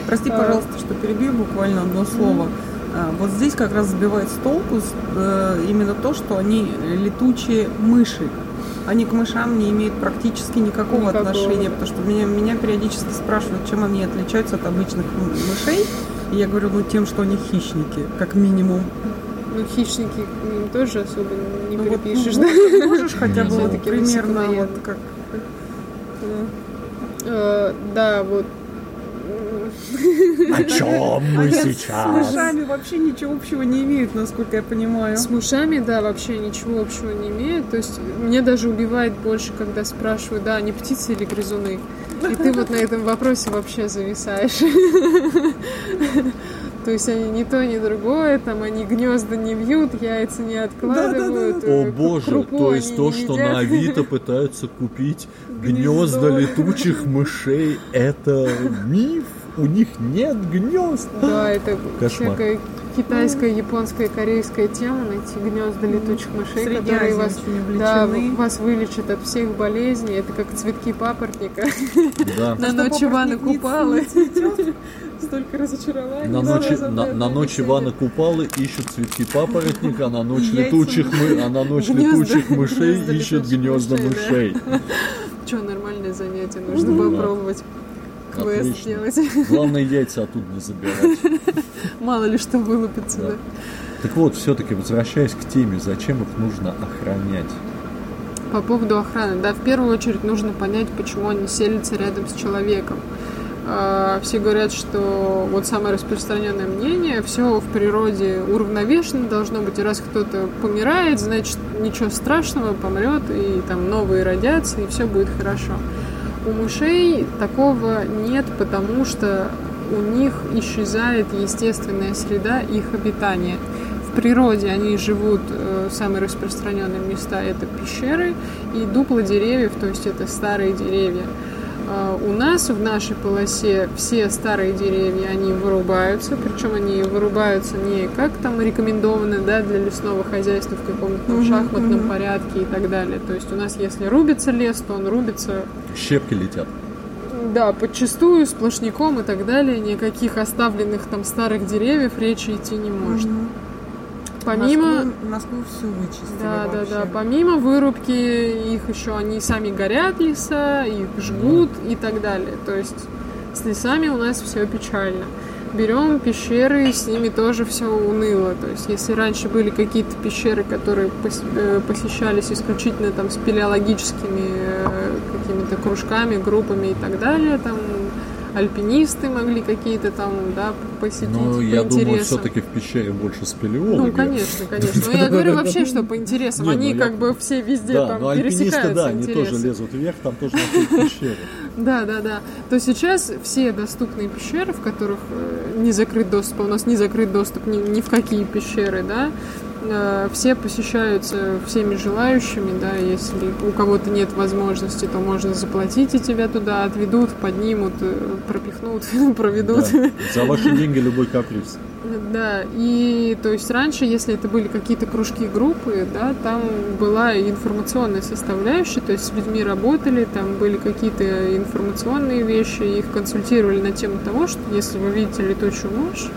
A: Прости,
C: а-
A: пожалуйста, что перебью буквально одно слово. А, Вот здесь как раз сбивает с толку э, именно то, что они летучие мыши. Они к мышам не имеют практически никакого,
C: Никакого.
A: отношения, потому что меня, меня периодически спрашивают, чем они отличаются от обычных мышей. И я говорю, ну тем, что они хищники, как минимум.
C: Ну, хищники к ним тоже особо не
A: Ну, вот,
C: перепишешь,
A: ну,
C: да?
A: можешь- хотя бы вот примерно вот как...
C: Э, Да, вот.
B: О чем мы
A: Они С
B: сейчас?
A: мышами вообще ничего общего не имеют, насколько я понимаю.
C: С мышами, да, вообще ничего общего не имеют. То есть мне даже убивает больше, когда спрашивают, да, они птицы или грызуны. И ты вот на этом вопросе вообще зависаешь. То есть они ни то, ни другое, там они гнезда не вьют, яйца не откладывают.
B: О
C: э,
B: боже,
C: крупу
B: то есть то, что
C: едят.
B: на Авито пытаются купить
A: Гнездо.
B: гнезда летучих мышей, это миф? У них нет гнезд?
C: Да, это
B: Кошмар.
C: всякая китайская, японская, корейская тема найти гнезда летучих мышей,
A: Среди
C: которые вас, да, вас вылечат от всех болезней. Это как цветки папоротника.
B: Да.
C: На
A: что
C: ночь Ивана Купалы.
A: цветет?
C: Столько разочарований.
B: На ночь, на, на ночь. Ивана Купалы ищут цветки папоротника, а на ночь
A: Яйца
B: летучих мы, а на ночь
C: Гнезда.
B: летучих мышей
C: Гнезда
B: ищут гнезда
C: мышей,
B: мышей.
C: Че, нормальное занятие, нужно попробовать квест
B: Отлично.
C: делать.
B: Главное яйца оттуда не забирать.
C: Мало ли что вылупится,
B: Да.
C: да.
B: Так вот, все-таки возвращаясь к теме, зачем их нужно охранять?
C: По поводу охраны, да, в первую очередь нужно понять, почему они селятся рядом с человеком. А, Все говорят, что вот самое распространенное мнение, все в природе уравновешено должно быть, и раз кто-то помирает, значит ничего страшного, помрет, и там новые родятся, и все будет хорошо. У мышей такого нет, потому что у них исчезает естественная среда их обитания. В природе они живут, э, самые распространенные места это пещеры и дупла деревьев, то есть это старые деревья. А У нас в нашей полосе все старые деревья, они вырубаются, причем они вырубаются не как там рекомендовано да, для лесного хозяйства в каком-то там шахматном
A: мгм.
C: порядке и так далее. То есть у нас если рубится лес, то он рубится
B: Щепки летят.
C: да, подчастую, сплошняком и так далее. Никаких оставленных там старых деревьев речи идти не может.
A: Мгм.
C: Помимо...
A: Москву, Москву всю вычистили
C: Да, да,
A: вообще.
C: да. Помимо вырубки, их еще они сами горят леса, их жгут и так далее. То есть с лесами у нас все печально. Берем пещеры, с ними тоже все уныло. То есть, если раньше были какие-то пещеры, которые э, посещались исключительно там спелеологическими э, какими-то кружками, группами и так далее, там альпинисты могли какие-то там, да, посетить по
B: я думаю,
C: интересам.
B: все-таки в пещере больше спелеологи.
C: Ну, конечно, конечно. Но я говорю вообще, что по интересам.
B: Ну
C: Они
B: я-
C: как бы все везде
B: Да,
C: там
B: альпинисты,
C: пересекаются
B: да, они тоже лезут вверх, там тоже пещеры.
C: Да, да, да. То сейчас все доступные пещеры, в которых э, не закрыт доступ, у нас не закрыт доступ ни, ни в какие пещеры, да, все посещаются всеми желающими, да, если у кого-то нет возможности, то можно заплатить и тебя туда отведут, поднимут, э, пропихнут, проведут.
B: Да. За ваши деньги любой каприз.
C: Да, и то есть раньше, если это были какие-то кружки, группы, да, там была информационная составляющая, то есть с людьми работали, там были какие-то информационные вещи, их консультировали на тему того, что если вы видите летучую мышь,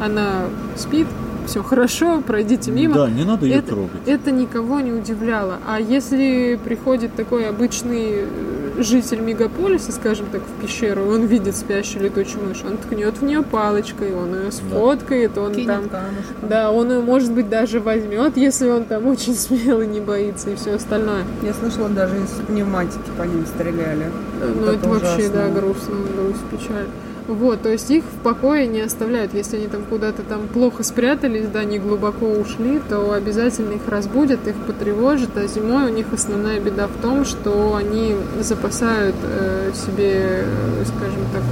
C: она спит, все хорошо, пройдите мимо.
B: Да, не надо ее
C: Это-
B: трогать.
C: Это никого не удивляло. А если приходит такой обычный э, житель мегаполиса, скажем так, в пещеру, и он видит спящую летучую мышь, он ткнет в нее палочкой, он ее сфоткает, он
A: Кинет
C: там...
A: камушек.
C: Да, он ее, может быть, даже возьмет, если он там очень смелый, не боится и все остальное.
A: Я слышала, даже из пневматики по ним стреляли.
C: Ну,
A: Вот
C: это,
A: это
C: вообще,
A: ужасно.
C: да, грустно, грусть, печаль. Вот, то есть их в покое не оставляют. Если они там куда-то там плохо спрятались, да, не глубоко ушли, то обязательно их разбудят, их потревожат. А зимой у них основная беда в том, что они запасают э, себе, э, скажем так,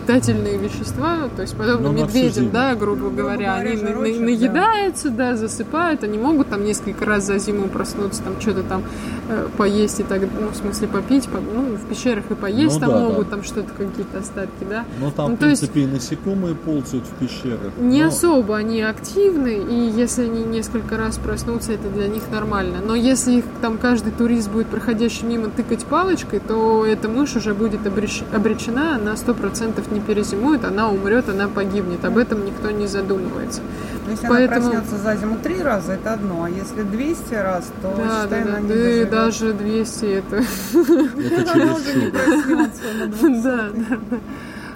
C: питательные вещества, то есть подобно
B: Ну, на всю
C: медведям, да, грубо
A: грубо
C: говоря, они на- на-
A: жирочек, да.
C: наедаются, да, засыпают, они могут там несколько раз за зиму проснуться, там что-то там э, поесть и так, ну, в смысле попить, по- ну, в пещерах и поесть
B: Ну
C: там
B: да,
C: могут,
B: да.
C: там что-то, какие-то остатки, да.
B: Ну там,
C: Ну,
B: в
C: то есть-
B: принципе, и насекомые ползают в пещерах.
C: Не
B: но-
C: особо они активны, и если они несколько раз проснутся, это для них нормально. Но если их там каждый турист будет проходящий мимо тыкать палочкой, то эта мышь уже будет обреч- обречена, сто процентов не перезимует, она умрет, она погибнет. Об этом никто не задумывается.
A: Но Если
C: Поэтому-
A: она проснется за зиму три раза, это одно. А если 200 раз, то,
C: Да, да,
A: считай,
C: да,
A: она не
C: да, и
A: доживет.
C: даже 200 это
B: Это
A: не.
C: Да, да, да.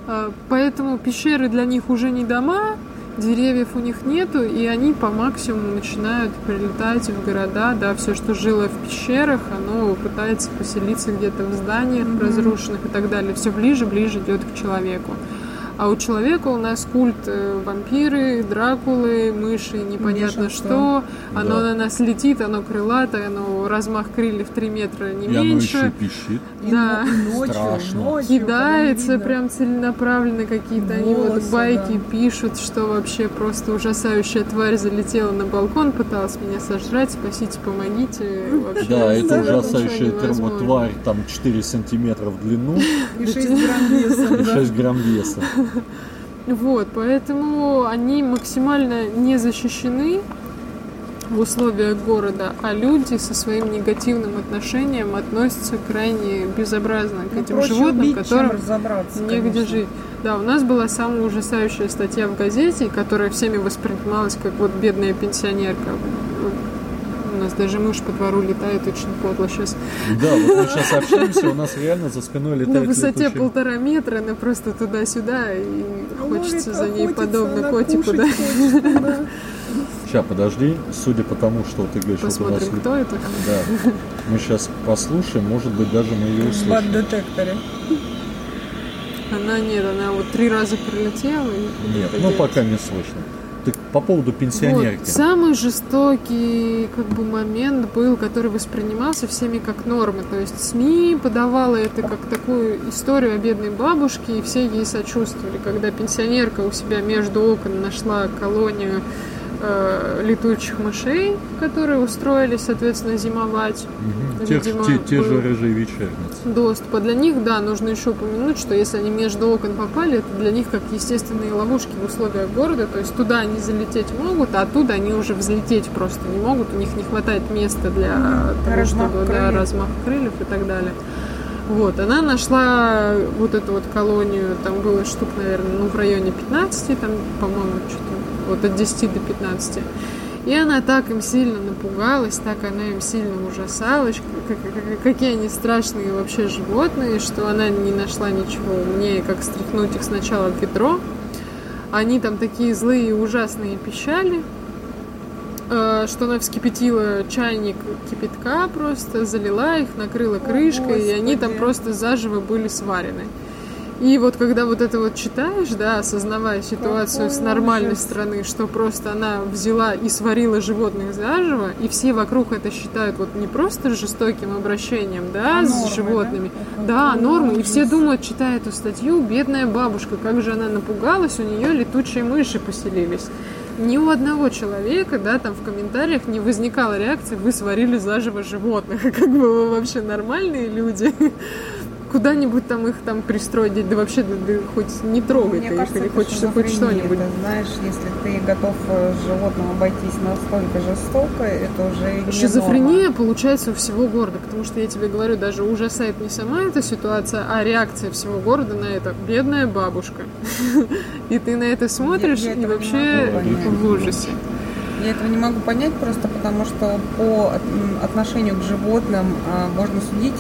C: А, Поэтому пещеры для них уже не дома, деревьев у них нету, и они по максимуму начинают прилетать в города, да, все, что жило в пещерах, оно пытается поселиться где-то в зданиях разрушенных и так далее. Все ближе, ближе идет к человеку. А у человека у нас культ э, вампиры, дракулы, мыши, непонятно
A: Бешенство.
C: что. Оно
B: Да.
C: на нас летит, оно крылатое, оно размах крыльев 3 метра, не
B: И оно
C: меньше.
B: еще пищит.
C: Да.
A: и ночью,
B: Страшно.
A: ночью,
C: кидается прям целенаправленно какие-то они вот байки
A: да.
C: пишут, что вообще просто ужасающая тварь залетела на балкон, пыталась меня сожрать, спасите, помогите. Вообще,
B: Да, это ужасающая
C: невозможно.
B: тварь, там 4 сантиметра в длину
A: И 6 грамм веса,
B: и
A: да.
B: 6 грамм веса.
C: Вот, поэтому они максимально не защищены в условиях города, а люди со своим негативным отношением относятся крайне безобразно к
A: Ну,
C: этим животным,
A: убить,
C: которым
A: разобраться,
C: негде
A: конечно.
C: жить. Да, у нас была самая ужасающая статья в газете, которая всеми воспринималась как вот бедная пенсионерка. У нас даже мышь по двору летает очень подло сейчас.
B: Да, вот мы сейчас общаемся, у нас реально за спиной летает
C: На высоте
B: летучий-
C: полтора метра, она просто туда-сюда, и хочется
A: Ловит,
C: за ней подобно котику, да.
A: хочет, да.
B: Сейчас, подожди, судя по тому, что ты говоришь, вот у нас
C: Посмотрим, кто это.
B: Да. Мы сейчас послушаем, может быть, даже мы ее
A: В
B: услышим.
A: бат-детекторе.
C: Она нет, она вот три раза прилетела. и
B: Нет, ну пока не слышно. Так по поводу пенсионерки.
C: Вот. Самый жестокий как бы момент был, который воспринимался всеми как норма. То есть СМИ подавала это как такую историю о бедной бабушке, и все ей сочувствовали. Когда пенсионерка у себя между окон нашла колонию э, летучих мышей, которые устроились, соответственно, зимовать.
B: Мгм. Те,
C: Видимо,
B: те- те же рыжие вечерницы.
C: доступа. Для них, да, нужно еще упомянуть, что если они между окон попали, это для них как естественные ловушки в условиях города, то есть туда они залететь могут, а оттуда они уже взлететь просто не могут, у них не хватает места для того,
A: размах
C: чтобы да,
A: крыльев.
C: размах крыльев и так далее. Вот, она нашла вот эту вот колонию, там было штук, наверное, ну, в районе 15, там, по-моему, что-то вот от 10 до 15. И она так им сильно напугалась, так она им сильно ужасалась, как- как- какие они страшные вообще животные, что она не нашла ничего умнее, как стряхнуть их сначала в ведро. Они там такие злые и ужасные пищали, э, что она вскипятила чайник кипятка просто, залила их, накрыла крышкой, и они там просто заживо были сварены. И вот когда вот это вот читаешь, да, осознавая ситуацию
A: Какой
C: с нормальной
A: ужас.
C: стороны, что просто она взяла и сварила животных заживо, и все вокруг это считают вот не просто жестоким обращением, да,
A: А
C: с
A: нормой,
C: животными,
A: да?
C: да, норму, и все думают, читая эту статью, бедная бабушка, как же она напугалась, у нее летучие мыши поселились. Ни у одного человека, да, там в комментариях не возникала реакции, вы сварили заживо животных, как бы вы вообще нормальные люди. Куда-нибудь там их там пристроить, да вообще да, да хоть не трогай
A: Мне
C: ты их,
A: кажется,
C: или
A: это
C: хоть, что-нибудь.
A: Это, знаешь, если ты готов э, с животным обойтись настолько жестоко, это уже не
C: Шизофрения получается у всего города, потому что я тебе говорю, даже ужасает не сама эта ситуация, а реакция всего города на это. Бедная бабушка. И ты на это смотришь
A: я
C: и
A: этого не
C: вообще в ужасе.
A: Я этого не могу понять просто потому, что по отношению к животным а, можно судить,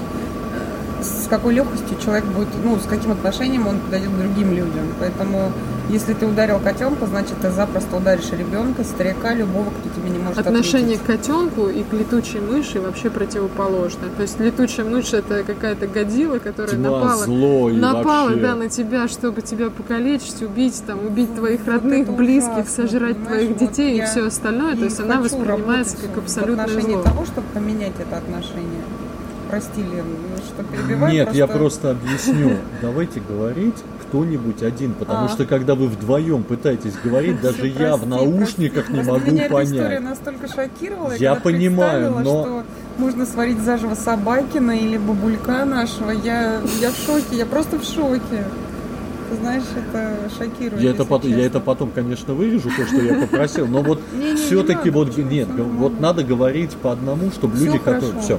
A: с какой легкостью человек будет, ну, с каким отношением он подойдет к другим людям. Поэтому, если ты ударил котенка, значит, ты запросто ударишь ребенка, старика, любого, кто тебе не может
C: Отношение
A: ответить.
C: к котенку и к летучей мыши вообще противоположно. То есть летучая мышь это какая-то годила, которая
B: Тьма,
C: напала,
B: зло и
C: напала
B: вообще.
C: да, на тебя, чтобы тебя покалечить, убить, там, убить твоих
A: Вот
C: родных, близких,
A: ужасно,
C: сожрать твоих
A: Вот
C: детей и все остальное. То есть она воспринимается как
A: в
C: абсолютное
A: отношении
C: зло.
A: того, чтобы поменять это отношение. Прости, Лен, что перебиваю.
B: Нет, я просто объясню. Давайте говорить кто-нибудь один, потому
A: А.
B: что когда вы вдвоем пытаетесь говорить, даже
A: Всё,
B: я в
A: прости,
B: наушниках
A: прости.
B: не
A: Просто
B: могу
A: меня эта история
B: понять.
A: настолько шокировала,
B: Я понимаю, но-
A: что можно сварить заживо Собакина или бабулька нашего. Я, я в шоке, я просто в шоке. Ты знаешь, это шокирует.
B: Я это, потом, я это потом, конечно, вырежу, то, что я попросил, но вот все-таки вот нет, вот надо говорить по одному, чтобы люди, которые... Все.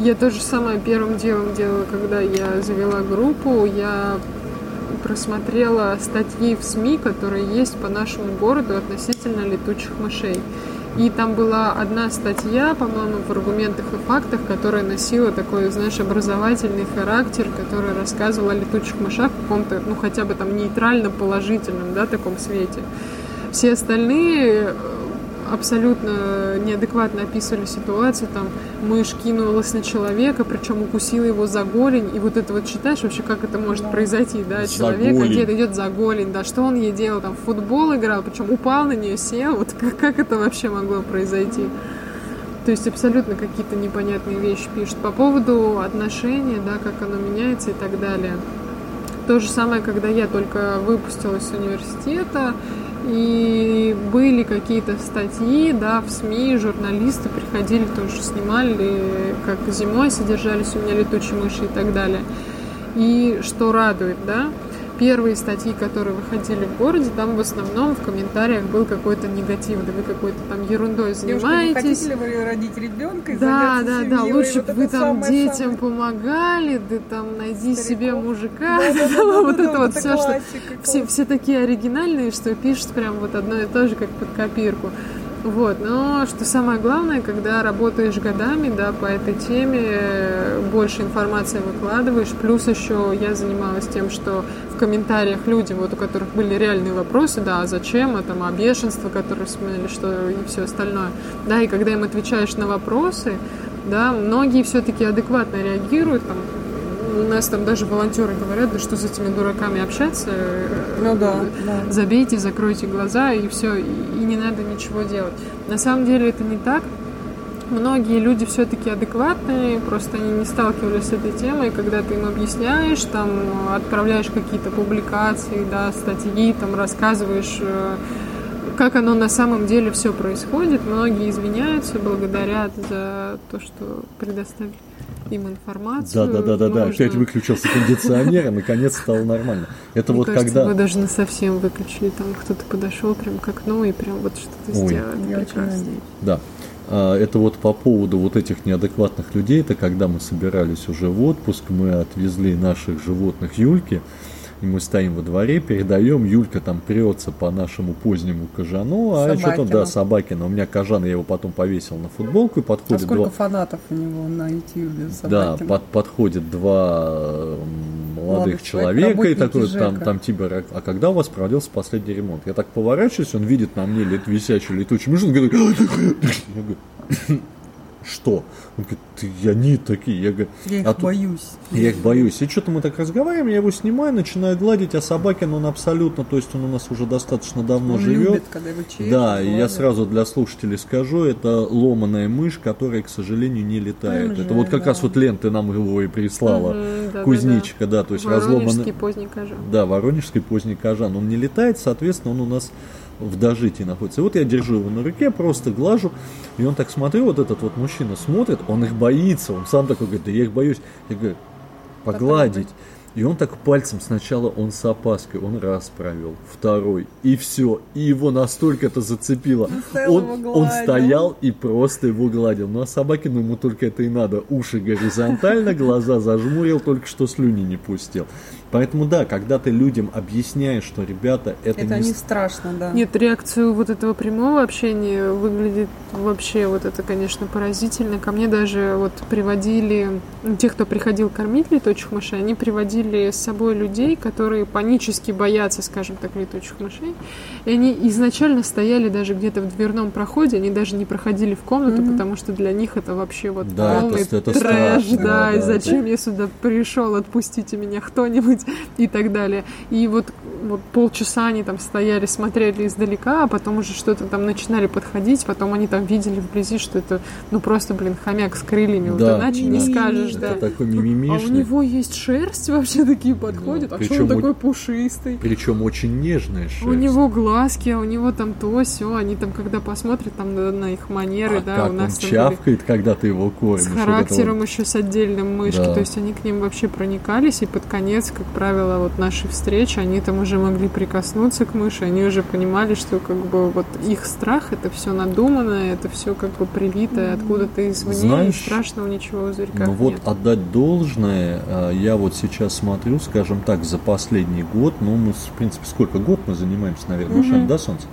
C: Я то же самое первым делом делала, когда я завела группу. Я просмотрела статьи в СМИ, которые есть по нашему городу относительно летучих мышей. И там была одна статья, по-моему, в аргументах и фактах, которая носила такой, знаешь, образовательный характер, которая рассказывала о летучих мышах в каком-то, ну, хотя бы там нейтрально положительном, да, таком свете. Все остальные абсолютно неадекватно описывали ситуацию, там мышь кинулась на человека, причем укусила его за голень, и вот это вот считаешь вообще, как это может произойти, да,
B: За
C: человек
B: голень.
C: где-то идет за голень, да, что он ей делал, там, в футбол играл, причем упал на нее, сел, вот как, как это вообще могло произойти? То есть абсолютно какие-то непонятные вещи пишут по поводу отношений, да, как оно меняется и так далее. То же самое, когда я только выпустилась с университета, и были какие-то статьи, да, в СМИ, журналисты приходили, тоже снимали, как зимой содержались у меня летучие мыши и так далее. И что радует, да, первые статьи, которые выходили в городе, там в основном в комментариях был какой-то негатив, да вы какой-то там ерундой занимаетесь.
A: Девушка, не вы родить ребенка?
C: Да, да, да, лучше бы вы там детям помогали, да там найди Стариков. себе мужика, вот это вот все, что все, все такие оригинальные, что пишут прям вот одно и то же, как под копирку. Вот, но что самое главное, когда работаешь годами, да, по этой теме, больше информации выкладываешь, плюс еще я занималась тем, что в комментариях людям, вот у которых были реальные вопросы, да, а зачем, а там, а бешенство, которое вспомнили, что и все остальное, да, и когда им отвечаешь на вопросы, да, многие все-таки адекватно реагируют, там, у нас там даже волонтеры говорят, да что с этими дураками общаться,
A: ну да, да.
C: забейте, закройте глаза и все, и, и не надо ничего делать. На самом деле это не так. Многие люди все-таки адекватные, просто они не сталкивались с этой темой, когда ты им объясняешь, там отправляешь какие-то публикации, да, статьи, там рассказываешь э, как оно на самом деле все происходит. Многие извиняются, благодарят за то, что предоставили им информацию.
B: Да, да, да, да, да. Опять выключился кондиционер, и наконец стало нормально. Это
C: Мне
B: вот
C: кажется,
B: когда.
C: Вы даже на совсем выключили, там кто-то подошел прям к окну и прям вот что-то сделал. Прекрасно.
B: Да. А, это вот по поводу вот этих неадекватных людей, это когда мы собирались уже в отпуск, мы отвезли наших животных Юльки, и мы стоим во дворе, передаем, Юлька там прется по нашему позднему кожану, а что там, да, Собакина. У меня кожан, я его потом повесил на футболку и подходит...
A: А сколько два... фанатов у него на YouTube
B: Да, под, подходит два молодых человека и такой там, там типа, а когда у вас проводился последний ремонт? Я так поворачиваюсь, он видит на мне лет, висячий летучий мышь, он говорит, что? Он говорит, ты, они такие. Я, говорю,
A: я их а боюсь.
B: Я их боюсь. И что-то мы так разговариваем, я его снимаю, начинаю гладить, а Собакин, он абсолютно, то есть он у нас уже достаточно давно
A: он
B: живет.
A: Любит, когда его чешет,
B: да, и я сразу для слушателей скажу, это ломаная мышь, которая, к сожалению, не летает. Жаль, это вот как да. раз вот ленты нам его и прислала. Угу, да, Кузнечика, да, да, то есть разломанный.
C: поздний кожан.
B: Да, воронежский поздний кожан. Он не летает, соответственно, он у нас в дожитии находится. И вот я держу его на руке, просто глажу, и он так смотрю, вот этот вот мужчина смотрит, он их боится, он сам такой говорит, да я их боюсь. Я говорю, погладить. И он так пальцем сначала он с опаской, он раз провел, второй, и все. И его настолько это зацепило. Он, он, он стоял и просто его гладил. Ну а Собакину ему только это и надо. Уши горизонтально, глаза зажмурил, только что слюни не пустил. Поэтому да, когда ты людям объясняешь, что ребята это,
A: это не... не страшно, да.
C: Нет, реакцию вот этого прямого общения выглядит вообще вот это, конечно, поразительно. Ко мне даже вот приводили ну, тех, кто приходил кормить летучих мышей, они приводили с собой людей, которые панически боятся, скажем так, летучих мышей. И они изначально стояли даже где-то в дверном проходе, они даже не проходили в комнату, mm-hmm. потому что для них это вообще вот
B: да,
C: полный
B: это, это
C: трэш,
B: страшно,
C: да,
B: да,
C: и зачем да. я сюда пришел, отпустите меня кто-нибудь делать и так далее. И вот, вот полчаса они там стояли, смотрели издалека, а потом уже что-то там начинали подходить, потом они там видели вблизи, что это, ну просто, блин, хомяк с крыльями, да, вот иначе да. не скажешь,
B: это
C: да.
B: такой мимимишный.
C: А у него есть шерсть, вообще такие подходят, да. а что он такой пушистый?
B: Причем очень нежная шерсть.
C: У него глазки, а у него там то, все, они там, когда посмотрят там на, на их манеры, а да,
B: как
C: у нас
B: он чавкает, были... когда ты его кормишь.
C: С характером вот еще с отдельным мышки, да. то есть они к ним вообще проникались, и под конец, как правило, вот наши встречи, они там уже могли прикоснуться к мыши, они уже понимали, что как бы вот их страх это все надуманное, это все как бы привитое откуда-то извне, Знаешь, и страшного ничего в зверьках
B: Ну вот
C: нет.
B: отдать должное, а, я вот сейчас смотрю, скажем так, за последний год, ну мы, в принципе, сколько год мы занимаемся, наверное, угу. мышами, да, Солнце?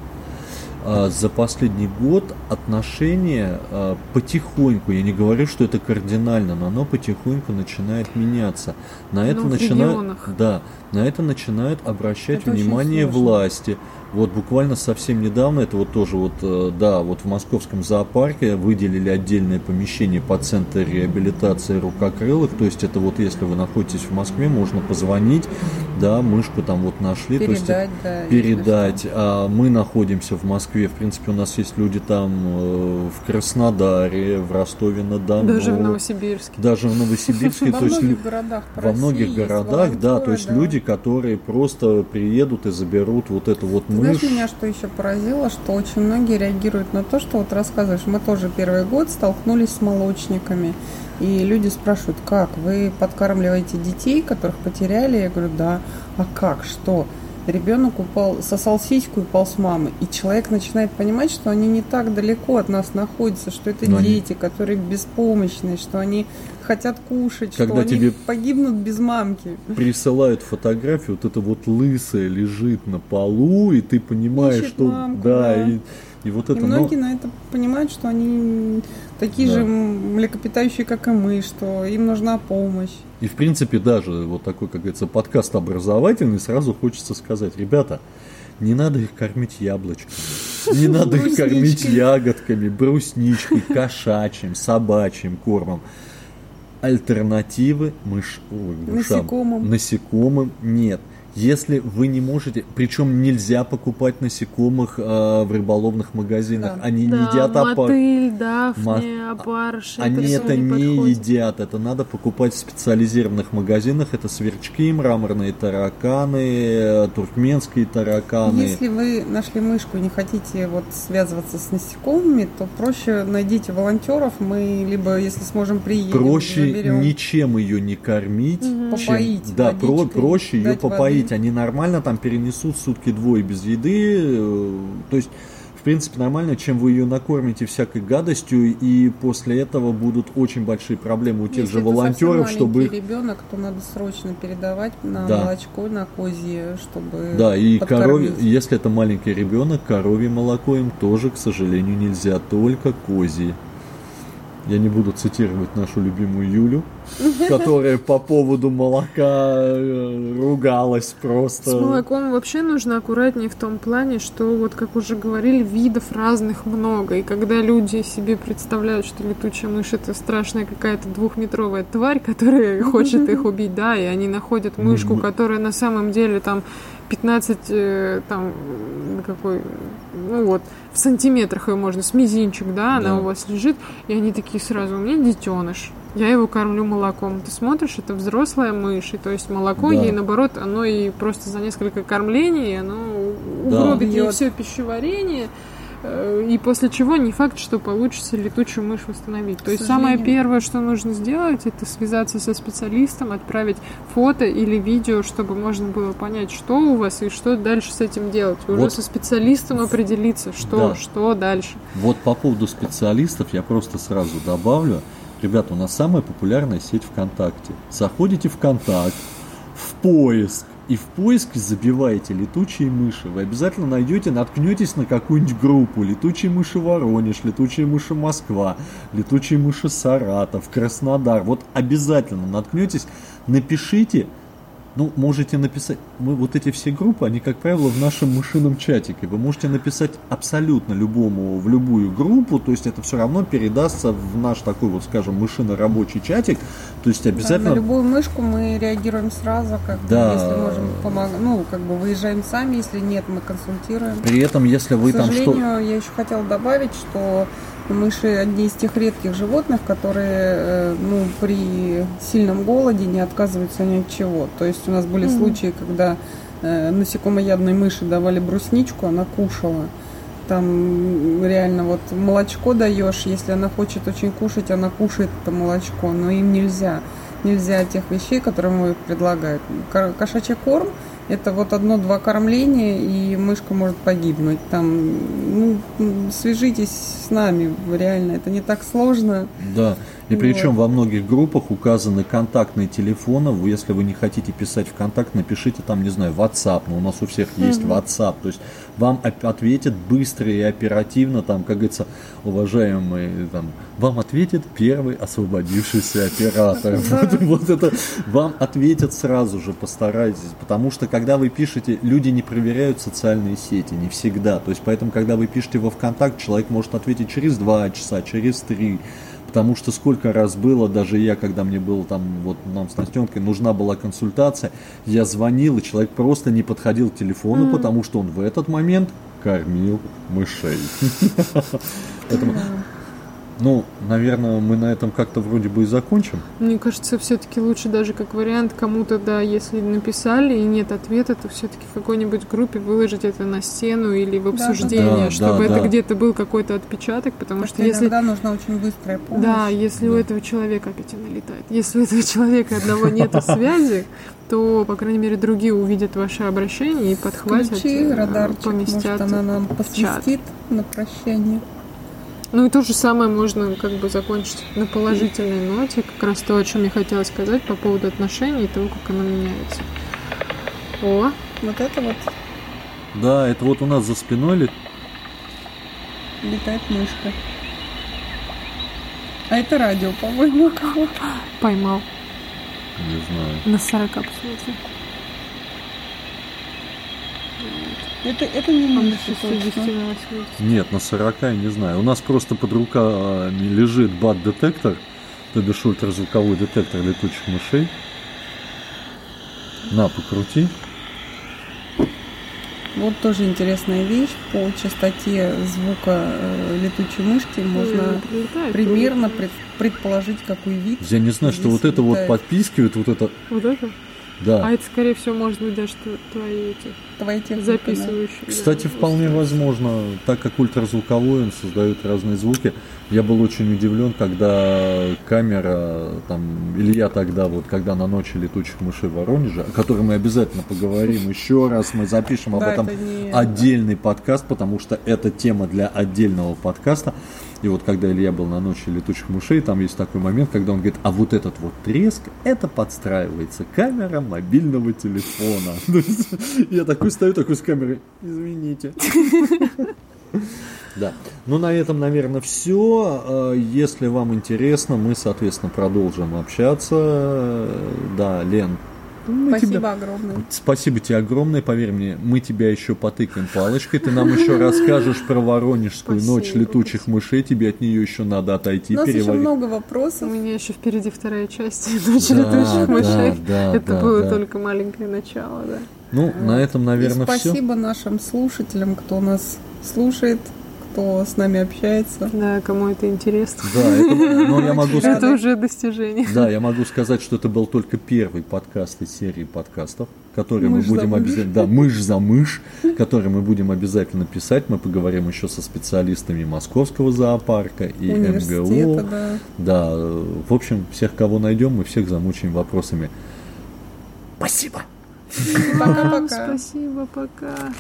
B: А, за последний год отношение а, потихоньку, я не говорю, что это кардинально, но оно потихоньку начинает меняться. На это
C: ну,
B: начинают, да, на это начинают обращать это внимание власти. Вот буквально совсем недавно, это вот тоже вот, э, да, вот в московском зоопарке выделили отдельное помещение по центру реабилитации рукокрылых, то есть это вот если вы находитесь в Москве, можно позвонить, да, мышку там вот нашли,
A: передать,
B: то есть
A: да,
B: передать. А мы находимся в Москве, в принципе, у нас есть люди там э, в Краснодаре, в Ростове-на-Дону.
C: Даже в Новосибирске.
B: Даже в Новосибирске.
A: Во многих городах
B: Во многих городах, да, то есть люди, которые просто приедут и заберут вот эту вот
A: знаешь,
B: мышь.
A: меня что еще поразило, что очень многие реагируют на то, что вот рассказываешь, мы тоже первый год столкнулись с молочниками, и люди спрашивают, как, вы подкармливаете детей, которых потеряли? Я говорю, да. А как, что? Ребенок упал, сосал сиську и упал с мамы. И человек начинает понимать, что они не так далеко от нас находятся, что это
B: Но они-
A: дети, которые беспомощные, что они хотят кушать,
B: Когда
A: что
B: тебе-
A: они погибнут без мамки.
B: Присылают фотографию, вот это вот лысая лежит на полу, и ты понимаешь,
A: Ищет
B: что
A: мамку,
B: да,
A: да.
B: И, и вот
A: И
B: это, ну,
A: многие на это понимают, что они такие
B: Да.
A: же млекопитающие, как и мы, что им нужна помощь.
B: И в принципе даже вот такой, как говорится, подкаст образовательный, сразу хочется сказать, ребята, не надо их кормить яблочками, не надо их кормить ягодками, брусничкой, кошачьим, собачьим кормом. Альтернативы мыш... ой, мышам,
A: Насекомым.
B: насекомым нет. Если вы не можете, причем нельзя покупать насекомых э, в рыболовных магазинах,
A: Да.
B: они не
C: Да,
B: едят опар.
C: мотыль, дафния,
B: Ма-
C: опарыш.
B: Они это не
C: подходит.
B: едят, это надо покупать в специализированных магазинах. Это сверчки, мраморные тараканы, туркменские тараканы.
A: Если вы нашли мышку и не хотите вот связываться с насекомыми, то проще найдите волонтеров. Мы либо, если сможем, приедем,
B: Проще
A: заберем.
B: ничем ее не кормить,
C: Мгм.
B: чем-
A: Попоить
B: да, про-
A: водичкой,
B: проще ее попоить.
A: Воды.
B: Они нормально там перенесут сутки двое без еды. э, То есть, в принципе, нормально, чем вы ее накормите всякой гадостью, и после этого будут очень большие проблемы у тех
A: Если
B: же волонтеров, чтобы их
A: ребенок, то надо срочно передавать на
B: Да.
A: молочко, на козье, чтобы
B: Да, и коровье, если это маленький ребенок, коровье молоко им тоже, к сожалению, нельзя, только козье. Я не буду цитировать нашу любимую Юлю, которая по поводу молока э, ругалась просто.
C: С молоком вообще нужно аккуратнее в том плане, что, вот как уже говорили, видов разных много. И когда люди себе представляют, что летучая мышь это страшная какая-то двухметровая тварь, которая хочет их убить, да, и они находят мышку, которая на самом деле там 15, э, там, какой, ну вот, в сантиметрах ее можно, с мизинчик, да, она
B: Да.
C: у вас лежит, и они такие сразу, у меня детеныш, я его кормлю молоком. Ты смотришь, это взрослая мышь, и то есть молоко
B: Да.
C: ей, наоборот, оно и просто за несколько кормлений, оно
B: Да.
C: угробит ей
A: Бьёт.
C: все пищеварение, и после чего не факт, что получится летучую мышь восстановить. То есть самое первое, что нужно сделать, это связаться со специалистом, отправить фото или видео, чтобы можно было понять, что у вас и что дальше с этим делать. Уже
B: Вот.
C: со специалистом определиться, что,
B: Да.
C: что дальше.
B: Вот по поводу специалистов я просто сразу добавлю. Ребята, у нас самая популярная сеть ВКонтакте. Заходите в ВКонтакт, в поиск, и в поиске забиваете летучие мыши. Вы обязательно найдете, наткнетесь на какую-нибудь группу. Летучие мыши Воронеж, летучие мыши Москва, летучие мыши Саратов, Краснодар. Вот обязательно наткнетесь, напишите. Ну, можете написать, мы вот эти все группы, они, как правило, в нашем мышином чатике. Вы можете написать абсолютно любому, в любую группу, то есть это все равно передастся в наш такой вот, скажем, мышино-рабочий чатик. То есть
A: Да,
B: обязательно
A: на любую мышку мы реагируем сразу, как
B: Да.
A: если можем помогать. Ну, как бы выезжаем сами, если нет, мы консультируем.
B: При этом, если вы
A: К
B: там что...
A: сожалению, я еще хотела добавить, что мыши одни из тех редких животных, которые э, ну, при сильном голоде не отказываются ни от чего. То есть у нас были
C: Мгм.
A: случаи, когда э, насекомоядной мыши давали брусничку, она кушала. Там реально вот молочко даешь, если она хочет очень кушать, она кушает это молочко, но им нельзя. Нельзя тех вещей, которые мы предлагают. Ко- Кошачий корм это вот одно-два кормления, и мышка может погибнуть. Там, ну, свяжитесь с нами, реально, это не так сложно.
B: Да, и
A: Вот.
B: причем во многих группах указаны контактные телефоны. Если вы не хотите писать в контакт, напишите там, не знаю, WhatsApp. Но у нас у всех есть WhatsApp. То есть вам ответят быстро и оперативно, там, как говорится, уважаемые, там, вам ответит первый освободившийся оператор. Вот, вот это вам ответят сразу же, постарайтесь. Потому что когда вы пишете, люди не проверяют социальные сети, не всегда. То есть поэтому, когда вы пишете во ВКонтакт, человек может ответить через два часа, через три. Потому что сколько раз было, даже я, когда мне было там, вот нам с Настенкой нужна была консультация, я звонил, и человек просто не подходил к телефону, потому что он в этот момент кормил мышей. Поэтому Ну, наверное, мы на этом как-то вроде бы и закончим.
C: Мне кажется, все-таки лучше даже как вариант кому-то, да, если написали и нет ответа, то все-таки в какой-нибудь группе выложить это на стену или в
A: Да, да,
C: обсуждение,
B: да.
C: чтобы
B: Да,
C: это
B: да.
C: где-то был какой-то отпечаток, потому
A: Потому
C: что если
A: иногда нужна очень быстрая помощь.
C: Да, если у
B: Да.
C: этого человека опять она летает. Если у этого человека одного нет связи, то, по крайней мере, другие увидят ваше обращение и подхватят,
A: Включи
C: э,
A: радарчик,
C: поместят.
A: может она нам посвистит на прощание.
C: Ну и то же самое можно как бы закончить на положительной ноте. Как раз то, о чем я хотела сказать по поводу отношений и того, как оно меняется. О,
A: Вот это вот
B: Да, это вот у нас за спиной ли-
A: летает мышка. А это радио, по-моему, кого?
C: поймал.
B: Не знаю.
C: На 40 посмотри.
A: Это, это не
C: Он
A: мышка,
C: до
A: точно.
C: 60 на 80.
B: Нет, на 40 я не знаю. У нас просто под руками лежит бат-детектор, то бишь ультразвуковой детектор летучих мышей. На, покрути.
A: Вот тоже интересная вещь. По частоте звука э, летучей мышки можно
C: М, прилетает,
A: примерно пред- предположить, какой вид.
B: Я не знаю, что вот это вот
A: летает.
B: подпискивает, вот это...
C: Вот это?
B: Да.
C: А это, скорее всего, может быть, даже тв- твои эти
A: Твои техники,
C: записывающие. да,
B: Кстати, вполне
C: устройства.
B: возможно, так как ультразвуковой он создает разные звуки. Я был очень удивлен, когда камера, там, или я тогда, вот, когда на ночи летучих мышей в Воронеже, о которой мы обязательно поговорим еще раз, мы запишем об этом отдельный подкаст, потому что это тема для отдельного подкаста. И вот когда Илья был на ночи летучих мышей, там есть такой момент, когда он говорит, а вот этот вот треск, это подстраивается камера мобильного телефона. Я такой стою, такой с камерой, извините. Да. Ну, на этом, наверное, все. Если вам интересно, мы, соответственно, продолжим общаться. Да, Лен, мы
A: Спасибо
B: тебя-
A: огромное.
B: Спасибо тебе огромное, поверь мне, мы тебя еще потыкаем палочкой, ты нам еще расскажешь про Воронежскую ночь
C: Спасибо,
B: летучих мышей, тебе от нее еще надо отойти,
A: У нас еще
B: переварить.
A: много
C: У
A: вопросов.
C: меня еще впереди вторая часть «Ночи
B: Да,
C: летучих
B: да,
C: мышей».
B: да,
C: Это
B: да,
C: было
B: да.
C: только маленькое начало, да.
B: Ну, на этом, наверное,
A: И
B: все.
A: спасибо нашим слушателям, кто нас слушает, кто с нами общается.
C: Да, кому это интересно.
B: Да, это, но я могу сказать,
C: Это уже достижение.
B: да, я могу сказать, что это был только первый подкаст из серии подкастов, который мы
A: Мышь за
B: будем обязательно, да, мышь за мышь, который мы будем обязательно писать. Мы поговорим еще со специалистами Московского зоопарка и МГУ.
A: да.
B: Да, в общем, всех, кого найдем, мы всех замучаем вопросами. Спасибо!
A: Пока-пока.
C: Спасибо, пока.